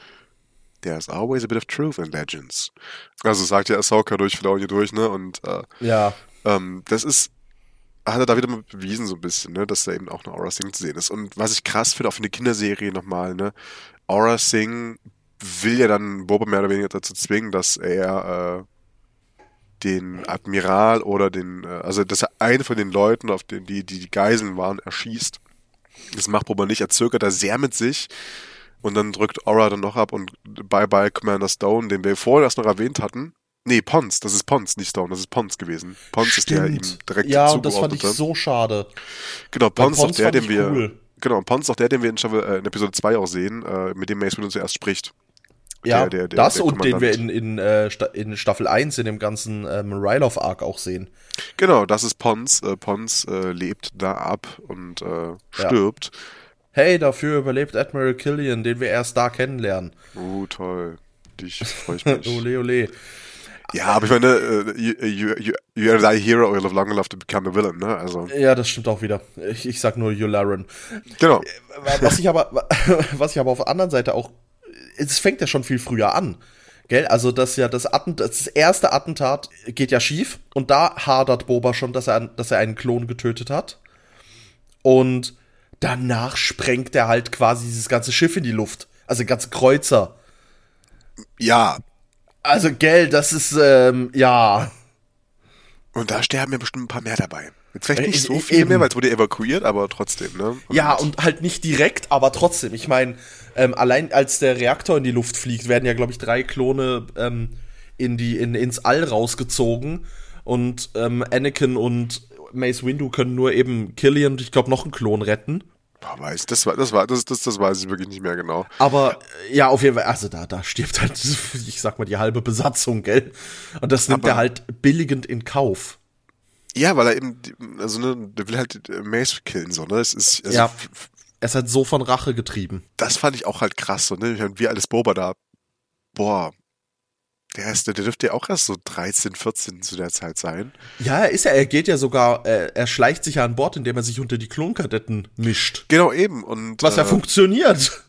there's always a bit of truth in legends. Also sagt ja Ahsoka durch Filoni durch, ne? Und äh, ja. ähm, das ist, hat er da wieder mal bewiesen so ein bisschen, ne? Dass da eben auch eine Aura Singh zu sehen ist. Und was ich krass finde, auch für eine Kinderserie nochmal, ne? Aura Singh will ja dann Boba mehr oder weniger dazu zwingen, dass er äh, den Admiral oder den, äh, also dass er einen von den Leuten, auf den die, die, die Geiseln waren, erschießt. Das macht Boba nicht, er zögert da sehr mit sich und dann drückt Aura dann noch ab und bye bye Commander Stone, den wir vorher erst noch erwähnt hatten. Nee, Pons, das ist Pons, nicht Stone, das ist Pons gewesen. Pons Stimmt. ist der ihm direkt Ja, und das fand ich so schade. Genau, Pons, ist auch der, den wir. Cool. Genau, Pons ist auch der, den wir in, Staffel, äh, in Episode 2 auch sehen, äh, mit dem Mace Windu zuerst spricht. Ja, der, der, der, das und den wir in, in, äh, in Staffel 1 in dem ganzen ähm, Ryloth-Arc auch sehen. Genau, das ist Pons. Äh, Pons äh, lebt da ab und äh, stirbt. Ja hey, dafür überlebt Admiral Killian, den wir erst da kennenlernen. Oh, toll. Dich freue ich [laughs] mich. ole, ole. Ja, aber ich meine, uh, you, you, you, you're die hero or you live long enough to become a villain, ne? Also. Ja, das stimmt auch wieder. Ich, ich sag nur Yularen. Genau. Was ich aber, [laughs] was ich aber auf der anderen Seite auch, es fängt ja schon viel früher an. Gell? Also das ja das Attentat, das erste Attentat geht ja schief und da hadert Boba schon, dass er, dass er einen Klon getötet hat. Und danach sprengt er halt quasi dieses ganze Schiff in die Luft. Also ganze Kreuzer. Ja. Also, gell, das ist, ähm, ja. Und da sterben ja bestimmt ein paar mehr dabei. Jetzt vielleicht nicht so viel mehr, weil es wurde evakuiert, aber trotzdem, ne? Und ja, und halt nicht direkt, aber trotzdem. Ich meine, ähm, allein als der Reaktor in die Luft fliegt, werden ja, glaube ich, drei Klone ähm, in die, in, ins All rausgezogen. Und ähm, Anakin und Mace Windu können nur eben Killian und ich glaube noch einen Klon retten. Boah, weiß, das war, das war, das, das, das weiß ich wirklich nicht mehr genau. Aber ja, auf jeden Fall, also da, da stirbt halt, [laughs] ich sag mal, die halbe Besatzung, gell? Und das nimmt Aber, er halt billigend in Kauf. Ja, weil er eben, also ne, der will halt Mace killen, so, ne? Es ist, also, ja. Er ist halt so von Rache getrieben. Das fand ich auch halt krass, so, ne? Wie alles Boba da. Boah, der, ist, der dürfte ja auch erst so 13, 14 zu der Zeit sein. Ja, er ist ja, er geht ja sogar, er, er schleicht sich ja an Bord, indem er sich unter die Klonkadetten mischt. Genau, eben. Und, Was ja äh, funktioniert.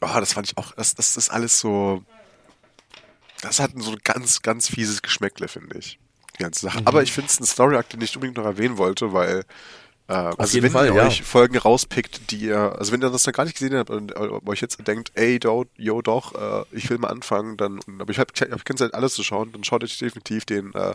Oh, das fand ich auch, das, das ist alles so, das hat so ein ganz, ganz fieses Geschmäckle, finde ich. Die ganze Sache. Mhm. Aber ich finde es ein Story-Akt, den ich unbedingt noch erwähnen wollte, weil äh, also wenn Fall, ihr ja. euch Folgen rauspickt, die ihr, also wenn ihr das noch gar nicht gesehen habt und euch jetzt denkt, ey, do, yo doch, äh, ich will mal anfangen, dann, aber ich habe ich hab keine Zeit alles zu schauen, dann schaut euch definitiv den äh,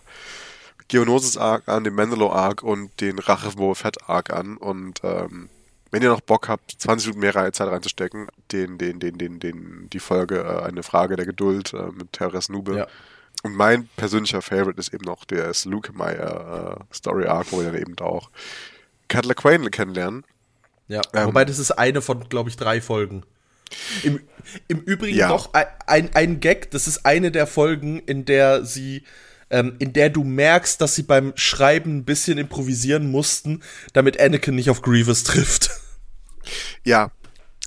Geonosis Arc an, den Mandalore Arc und den Rache von Fett Arc an und ähm, wenn ihr noch Bock habt, 20 Minuten mehr Zeit reinzustecken, den, den, den, den, den, die Folge äh, Eine Frage der Geduld äh, mit Terras Nube. Ja. Und mein persönlicher Favorite ist eben noch der Luke Meyer äh, Story Arc, wo er dann eben auch Cutler Quain kennenlernen. Ja, ähm, wobei das ist eine von, glaube ich, drei Folgen. Im, im Übrigen ja. noch ein, ein Gag, das ist eine der Folgen, in der sie ähm, in der du merkst, dass sie beim Schreiben ein bisschen improvisieren mussten, damit Anakin nicht auf Grievous trifft. [laughs] Ja.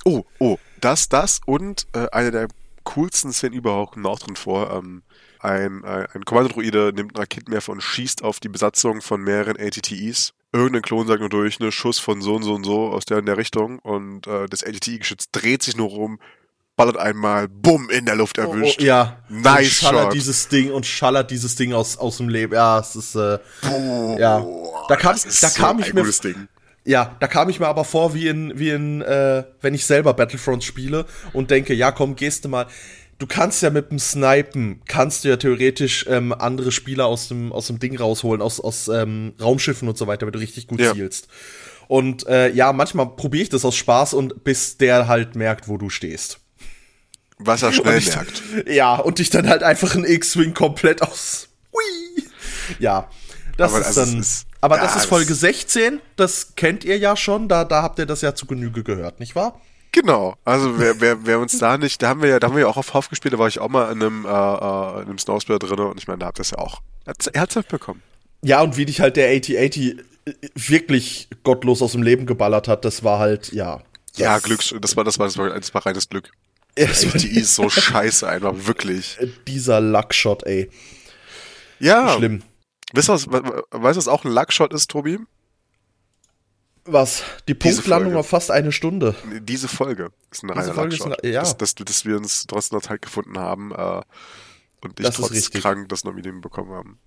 Oh, oh, das, das und äh, eine der coolsten Szenen überhaupt noch drin vor. Ähm, ein, ein, ein Kommandodruide nimmt einen Raketenwerfer und schießt auf die Besatzung von mehreren ATTEs. Irgendein Klon sagt nur durch, ne, Schuss von so und so und so aus der in der Richtung und äh, das ATTE-Geschütz dreht sich nur rum, ballert einmal, bumm, in der Luft erwischt. Oh, oh, ja. Nice und schallert Shot. dieses Ding und schallert dieses Ding aus, aus dem Leben. Ja, es ist, äh, ja. Da kam, das ist da kam so ich ein mir, gutes Ding. ja, da kam ich mir aber vor wie in, wie in, äh, wenn ich selber Battlefront spiele und denke, ja, komm, gehst du mal. Du kannst ja mit dem Snipen, kannst du ja theoretisch ähm, andere Spieler aus dem, aus dem Ding rausholen, aus, aus ähm, Raumschiffen und so weiter, wenn du richtig gut Ja. zielst. Und äh, ja, manchmal probiere ich das aus Spaß und bis der halt merkt, wo du stehst. Was er schnell ich, merkt. [laughs] Ja, und dich dann halt einfach ein X-Wing komplett aus. Hui. Ja, das Aber ist also dann. ist- aber ja, das ist das- Folge 16, das kennt ihr ja schon, da, da habt ihr das ja zu Genüge gehört, nicht wahr? Genau, also wer, wer, wer uns da nicht, da haben wir ja, da haben wir ja auch auf Hoff gespielt, da war ich auch mal in einem, äh, äh, in einem Snowspeeder drin und ich meine, da habt ihr es ja auch. Er hat's mitbekommen. Ja, und wie dich halt der 8080 wirklich gottlos aus dem Leben geballert hat, das war halt, ja. Ja, das- Glücks, das war, das war, das war, das war reines Glück. War Die ist so [laughs] scheiße einfach, wirklich. dieser Luckshot, ey. Ja. Schlimm. Weißt du, was, we- weißt du, was auch ein Luckshot ist, Tobi? Was? Die Punktlandung auf fast eine Stunde. Diese Folge ist ein Diese reiner Folge ist Luckshot. ein- ja. dass, dass, dass wir uns trotzdem noch Zeit gefunden haben äh, und ich Das trotz krank das noch wieder bekommen haben.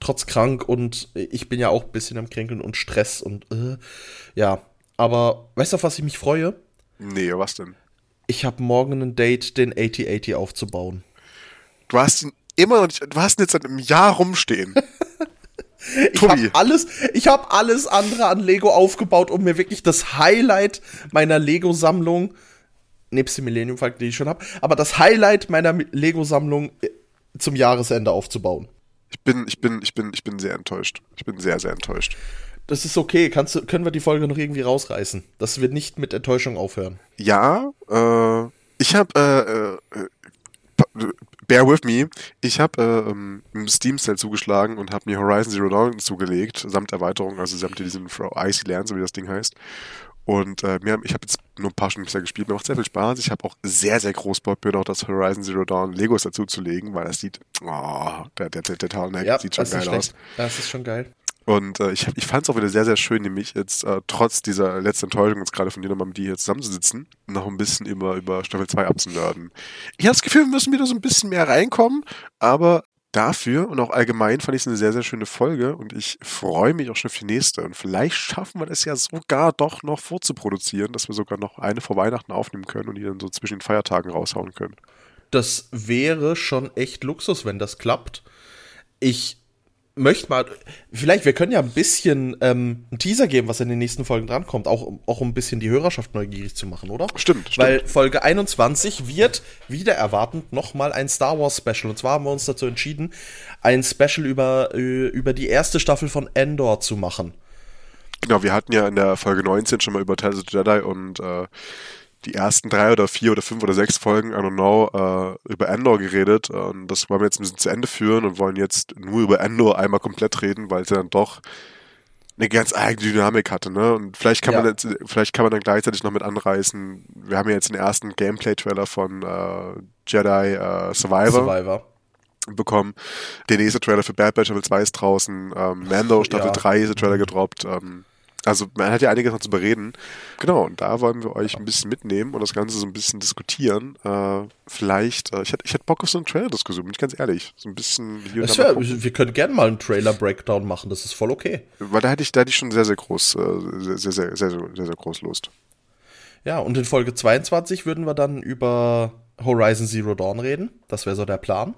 trotz krank und ich bin ja auch ein bisschen am Kränkeln und Stress und äh, ja. Aber weißt du, auf was ich mich freue? Nee, was denn? Ich habe morgen ein Date, den 8080 aufzubauen. Du hast ihn immer noch nicht, du hast ihn jetzt seit einem Jahr rumstehen. [laughs] Ich habe alles, ich habe alles andere an Lego aufgebaut, um mir wirklich das Highlight meiner Lego-Sammlung, nebst dem Millennium Falcon, den ich schon habe, aber das Highlight meiner Lego-Sammlung äh, zum Jahresende aufzubauen. Ich bin, ich bin, ich bin, ich bin sehr enttäuscht. Ich bin sehr, sehr enttäuscht. Das ist okay. Kannst du, können wir die Folge noch irgendwie rausreißen? Das wird nicht mit Enttäuschung aufhören. Ja, äh, ich habe, äh, äh, pa- bear with me, ich habe äh, ähm, im Steam Sale zugeschlagen und habe mir Horizon Zero Dawn zugelegt, samt Erweiterung, also samt diesen Frau Icy Land, so wie das Ding heißt. Und äh, mir, ich habe jetzt nur ein paar Stunden bisher gespielt, mir macht sehr viel Spaß. Ich habe auch sehr, sehr groß Bock, mir noch das Horizon Zero Dawn Legos dazu zu legen, weil das sieht, oh, der, der, der, der Tarnhack sieht schon geil aus. Das ist schon geil. Und äh, ich, ich fand es auch wieder sehr, sehr schön, nämlich jetzt äh, trotz dieser letzten Enttäuschung jetzt gerade von dir nochmal mit dir hier zusammenzusitzen, noch ein bisschen über, über Staffel 2 abzunörden. Ich habe das Gefühl, wir müssen wieder so ein bisschen mehr reinkommen, aber dafür und auch allgemein fand ich es eine sehr, sehr schöne Folge und ich freue mich auch schon auf die nächste. Und vielleicht schaffen wir das ja sogar doch noch vorzuproduzieren, dass wir sogar noch eine vor Weihnachten aufnehmen können und die dann so zwischen den Feiertagen raushauen können. Das wäre schon echt Luxus, wenn das klappt. Ich möchte mal, vielleicht, wir können ja ein bisschen ähm, einen Teaser geben, was in den nächsten Folgen drankommt, auch, um- auch um ein bisschen die Hörerschaft neugierig zu machen, oder? Stimmt, stimmt. Weil Folge 21 wird wieder erwartend nochmal ein Star Wars Special. Und zwar haben wir uns dazu entschieden, ein Special über, äh, über die erste Staffel von Endor zu machen. Genau, wir hatten ja in der Folge 19 schon mal über Tales of the Jedi und äh, die ersten drei oder vier oder fünf oder sechs Folgen, I don't know, äh, über Endor geredet. Und das wollen wir jetzt ein bisschen zu Ende führen und wollen jetzt nur über Endor einmal komplett reden, weil es ja dann doch eine ganz eigene Dynamik hatte, ne? Und vielleicht kann man Ja. jetzt, vielleicht kann man dann gleichzeitig noch mit anreißen. Wir haben ja jetzt den ersten Gameplay-Trailer von äh, Jedi äh, Survivor Survivor. bekommen. Der nächste Trailer für Bad Batch Staffel 2 ist draußen. Ähm, Mando Staffel Ja. 3 ist der Trailer gedroppt. Ähm, also man hat ja einiges noch zu bereden. Genau, und da wollen wir euch ein bisschen mitnehmen und das Ganze so ein bisschen diskutieren. Äh, vielleicht, äh, ich hätte ich Bock auf so eine Trailer-Diskussion, bin ich ganz ehrlich. So ein bisschen wär, wir können gerne mal einen Trailer-Breakdown machen, das ist voll okay. Weil da hätte ich, da hätte ich schon sehr, sehr groß, äh, sehr, sehr, sehr, sehr, sehr, sehr groß Lust. Ja, und in Folge 22 würden wir dann über Horizon Zero Dawn reden. Das wäre so der Plan.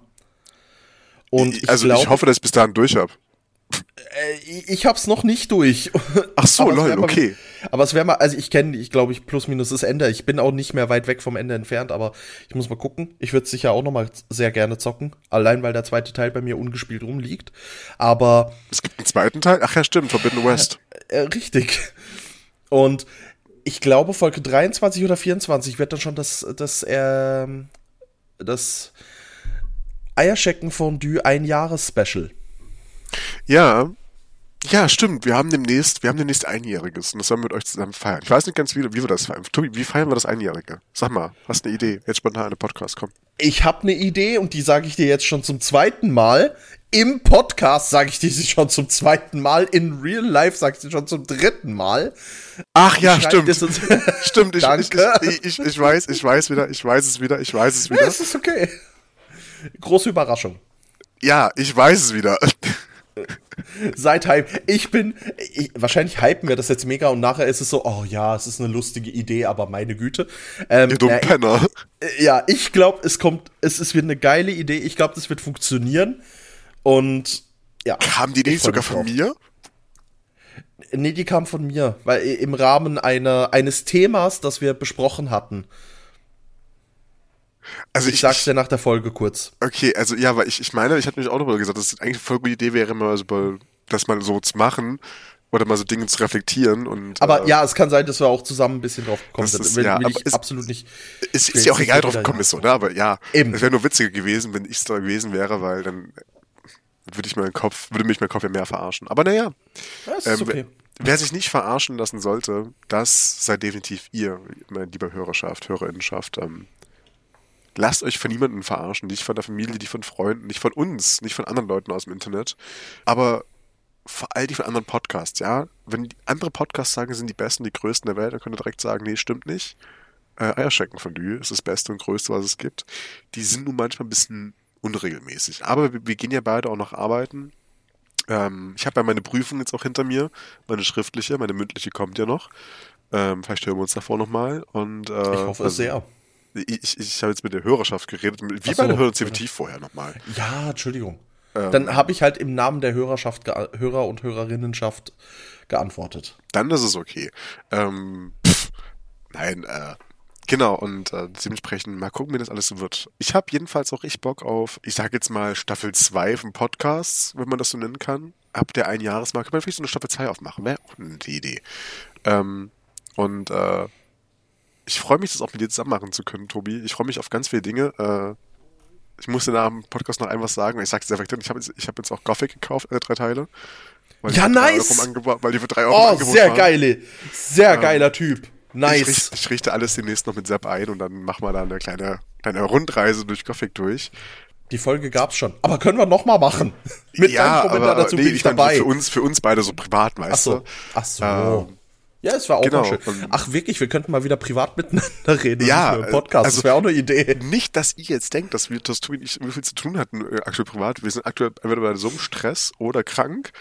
Und ich also glaube, ich hoffe, dass ich bis dahin durch habe. Ich, ich hab's noch nicht durch. [laughs] Ach so, lol, mal- okay. Aber es wäre mal, also ich kenne, ich glaube, ich plus minus das Ende. Ich bin auch nicht mehr weit weg vom Ende entfernt, aber ich muss mal gucken. Ich würde sicher auch noch mal sehr gerne zocken, allein weil der zweite Teil bei mir ungespielt rumliegt. Aber Es gibt einen zweiten Teil. Ach ja, stimmt, Forbidden West. [laughs] äh, richtig. Und ich glaube, Folge 23 oder 24 wird dann schon das, das, ähm, das Eierschecken-Fondue ein Jahres-Special. Ja, ja, stimmt. Wir haben demnächst, wir haben demnächst Einjähriges und das wollen wir mit euch zusammen feiern. Ich weiß nicht ganz, wie, wie wir das feiern. Tobi, wie feiern wir das Einjährige? Sag mal, hast du eine Idee? Jetzt spontan eine Podcast, komm. Ich habe eine Idee und die sage ich dir jetzt schon zum zweiten Mal. Im Podcast sage ich dir sie schon zum zweiten Mal. In Real Life sage ich sie schon zum dritten Mal. Ach ja, stimmt. [laughs] stimmt, ich, ich, ich, ich, weiß, ich weiß wieder, ich weiß es wieder, ich weiß es wieder. Ja, es ist okay. Große Überraschung. Ja, ich weiß es wieder. Seit Hype. Ich bin, ich, wahrscheinlich hypen wir das jetzt mega und nachher ist es so, oh ja, es ist eine lustige Idee, aber meine Güte. Ähm, Ihr dummen Penner. Äh, ja, ich glaube, es kommt, es, es wird eine geile Idee. Ich glaube, das wird funktionieren. Und ja. Kam die Idee sogar von mir? Nee, die kam von mir, weil im Rahmen einer, eines Themas, das wir besprochen hatten. Also ich, ich sag's dir nach der Folge kurz. Okay, also ja, weil ich, ich meine, ich hatte mich auch darüber gesagt, dass es eigentlich eine voll gute Idee wäre, mal so, das mal so zu machen oder mal so Dinge zu reflektieren und. Aber äh, ja, es kann sein, dass wir auch zusammen ein bisschen drauf gekommen sind. Will, ja, will ich ist, absolut nicht. Ist, ist ja auch egal, drauf gekommen ist, oder? Aber ja, Eben. es wäre nur witziger gewesen, wenn ich es da gewesen wäre, weil dann würde ich meinen Kopf, würde mich mein Kopf ja mehr verarschen. Aber naja. Ja, ähm, okay. Wer sich nicht verarschen lassen sollte, das seid definitiv ihr, mein lieber Hörerschaft, Hörerinnenschaft. Ähm, lasst euch von niemandem verarschen, nicht von der Familie, nicht von Freunden, nicht von uns, nicht von anderen Leuten aus dem Internet, aber vor allem von anderen Podcasts, ja. Wenn andere Podcasts sagen, sind die besten, die größten der Welt, dann könnt ihr direkt sagen, nee, stimmt nicht. Äh, Eierschecken von Lü ist das Beste und Größte, was es gibt. Die sind nun manchmal ein bisschen unregelmäßig. Aber wir, wir gehen ja beide auch noch arbeiten. Ähm, ich habe ja meine Prüfung jetzt auch hinter mir, meine schriftliche, meine mündliche kommt ja noch. Ähm, vielleicht hören wir uns davor nochmal. Und, äh, ich hoffe also, sehr. Ich, ich, ich habe jetzt mit der Hörerschaft geredet. Wie so, hören uns definitiv vorher nochmal. Ja, Entschuldigung. Ähm, dann habe ich halt im Namen der Hörerschaft, Hörer und Hörerinnenschaft geantwortet. Dann ist es okay. Ähm, pff, nein, äh, Genau, und äh, dementsprechend mal gucken, wie das alles so wird. Ich habe jedenfalls auch richtig Bock auf, ich sage jetzt mal Staffel 2 vom Podcast, wenn man das so nennen kann. Ab der Einjahresmarke kann man vielleicht so eine Staffel 2 aufmachen. Wäre auch eine Idee. Ähm, und äh, ich freue mich, das auch mit dir zusammen machen zu können, Tobi. Ich freue mich auf ganz viele Dinge. Äh, ich musste nach dem Podcast noch ein was sagen. Ich sag's dir direkt, ich habe jetzt, hab jetzt auch Gothic gekauft, äh, drei Teile. ja, nice! weil die für drei Euro Oh, sehr waren. geile. Sehr ähm, geiler Typ. Nice. Ich richte, ich richte, alles demnächst noch mit Sepp ein und dann machen wir da eine kleine, kleine Rundreise durch Gothic durch. Die Folge gab's schon. Aber können wir noch mal machen? [laughs] mit ja, aber, dazu nee, bin ich, ich dabei. Für uns, für uns beide so privat, weißt Ach so. Ach so. Ähm, ja, es war auch genau. schön. Ach wirklich, wir könnten mal wieder privat miteinander reden. Ja, für Podcast. Also, das wäre auch eine Idee. Nicht, dass ihr jetzt denkt, dass wir das tun, nicht so viel zu tun hatten äh, aktuell privat. Wir sind aktuell entweder bei so einem Stress oder krank,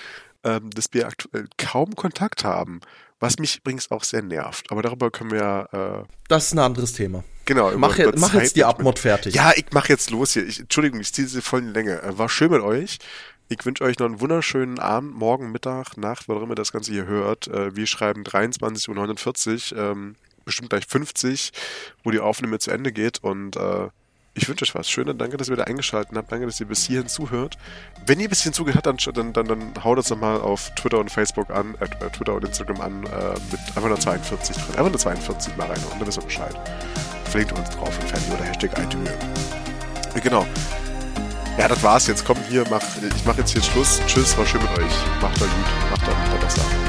ähm, dass wir aktuell kaum Kontakt haben. Was mich übrigens auch sehr nervt. Aber darüber können wir. Äh, das ist ein anderes Thema. Genau. Mach, je, mach jetzt die Abmod fertig. Ja, ich mach jetzt los hier. Ich, Entschuldigung, ich ziehe diese vollen Länge. Äh, war schön mit euch. Ich wünsche euch noch einen wunderschönen Abend, Morgen, Mittag, Nacht, wann immer das Ganze hier hört. Äh, wir schreiben 23.49 Uhr, ähm, bestimmt gleich 50, wo die Aufnahme zu Ende geht. Und äh, ich wünsche euch was. Schöne, danke, dass ihr wieder eingeschaltet habt. Danke, dass ihr bis hierhin zuhört. Wenn ihr bis hierhin zugehört habt, dann, dann, dann, haut uns doch mal auf Twitter und Facebook an, äh Twitter und Instagram an, äh, mit einfach nur 42 drin. Einfach nur 42 mal rein und dann wisst ihr Bescheid. Verlinkt uns drauf und fertig oder Hashtag iTunes. Genau. Ja, das war's jetzt. Komm hier, mach, ich mach jetzt hier Schluss. Tschüss, war schön mit euch. Macht euch gut. Macht euch. Tschüss.